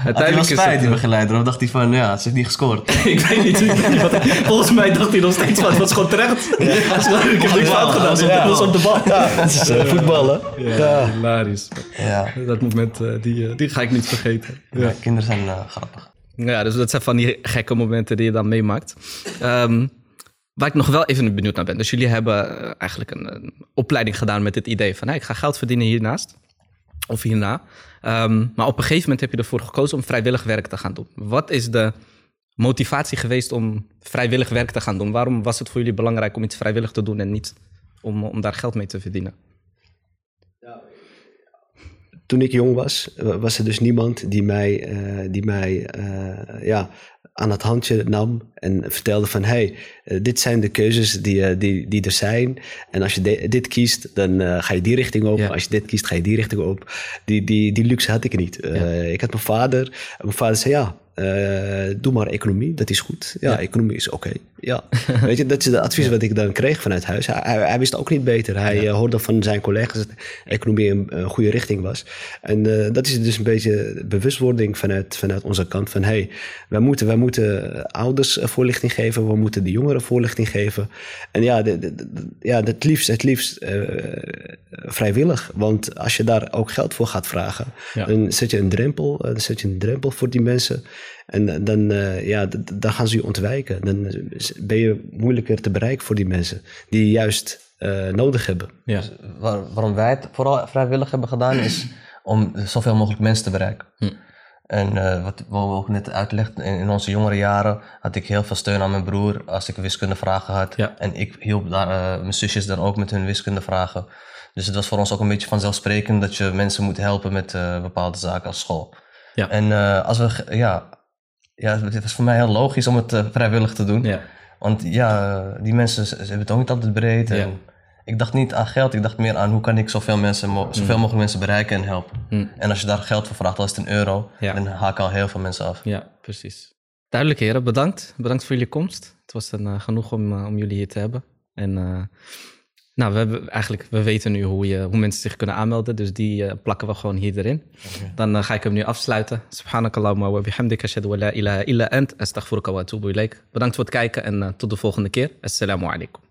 S2: Uiteindelijk Had hij spijt, die begeleider? Of dacht hij van, ja, ze heeft niet gescoord?
S1: ik weet niet. Ik weet niet wat, volgens mij dacht hij nog steeds van, het was gewoon terecht. Ja. ik heb niks fout gedaan, ja. was op de bal.
S3: Ja, het is uh, voetballen.
S1: Ja, ja. hilarisch. Ja. Dat moment, uh, die, uh, die ga ik niet vergeten.
S2: Ja. kinderen zijn grappig.
S1: Ja, dus dat zijn van die gekke momenten die je dan meemaakt. Um, Waar ik nog wel even benieuwd naar ben. Dus jullie hebben eigenlijk een, een opleiding gedaan met het idee van... Hey, ik ga geld verdienen hiernaast of hierna. Ehm, maar op een gegeven moment heb je ervoor gekozen om vrijwillig werk te gaan doen. Wat is de motivatie geweest om vrijwillig werk te gaan doen? Waarom was het voor jullie belangrijk om iets vrijwillig te doen en niet om, om daar geld mee te verdienen?
S3: toen ik jong was, was er dus niemand die mij, uh, die mij uh, ja, aan het handje nam en vertelde van hey, uh, dit zijn de keuzes die, die, die er zijn. En als je dit kiest, dan ga je die richting op. Als je dit kiest, ga je die richting op. Die, die, die luxe had ik niet. Ja. Ik had mijn vader. Mijn vader zei ja, uh, doe maar economie, dat is goed. Ja, economie is oké. Ja, weet je, dat is de advies wat ik dan kreeg vanuit huis. Hij, hij, wist ook niet beter. Hij uh, hoorde van zijn collega's dat economie een, een goede richting was. En uh, dat is dus een beetje bewustwording vanuit, vanuit onze kant van hey, wij moeten, wij moeten ouders voorlichting geven, we moeten de jongeren voorlichting geven. En ja, de, de, de, ja het liefst, het liefst vrijwillig. Want als je daar ook geld voor gaat vragen, dan zet je een drempel, dan zet je een drempel voor die mensen. En dan, uh, ja, dan gaan ze je ontwijken. Dan ben je moeilijker te bereiken voor die mensen die je juist uh, nodig hebben.
S2: Ja. Dus waar, waarom wij het vooral vrijwillig hebben gedaan, is om zoveel mogelijk mensen te bereiken. Hm. En uh, wat we ook net uitlegden, in, in, onze jongere jaren had ik heel veel steun aan mijn broer als ik wiskundevragen had.
S1: Ja.
S2: En ik hielp daar, uh, mijn zusjes dan ook met hun wiskundevragen. Dus het was voor ons ook een beetje vanzelfsprekend dat je mensen moet helpen met uh, bepaalde zaken als school.
S1: Ja.
S2: En als we, ja, ja, het was voor mij heel logisch om het vrijwillig te doen.
S1: Ja.
S2: Want ja, die mensen ze hebben het ook niet altijd breed. En. Ik dacht niet aan geld, ik dacht meer aan hoe kan ik zoveel, mensen, mo- zoveel mogelijk mensen bereiken en helpen.
S1: Mm.
S2: En als je daar geld voor vraagt, al is het een euro, dan haken al heel veel mensen af.
S1: Ja, precies. Duidelijk, heren. Bedankt. Bedankt voor jullie komst. Het was een, eh, genoeg om, eh, om jullie hier te hebben. En eh, nou, we, hebben eigenlijk, we weten nu hoe, je, hoe mensen zich kunnen aanmelden. Dus die eh, plakken we gewoon hier erin. Dan eh, ga ik hem nu afsluiten. Subhanakallahumma wa bihamdika ashhadu wa la ilaha illa ant. Astaghfiruka wa atubu ilaik. Bedankt voor het kijken en eh, tot de volgende keer. Assalamu alaikum.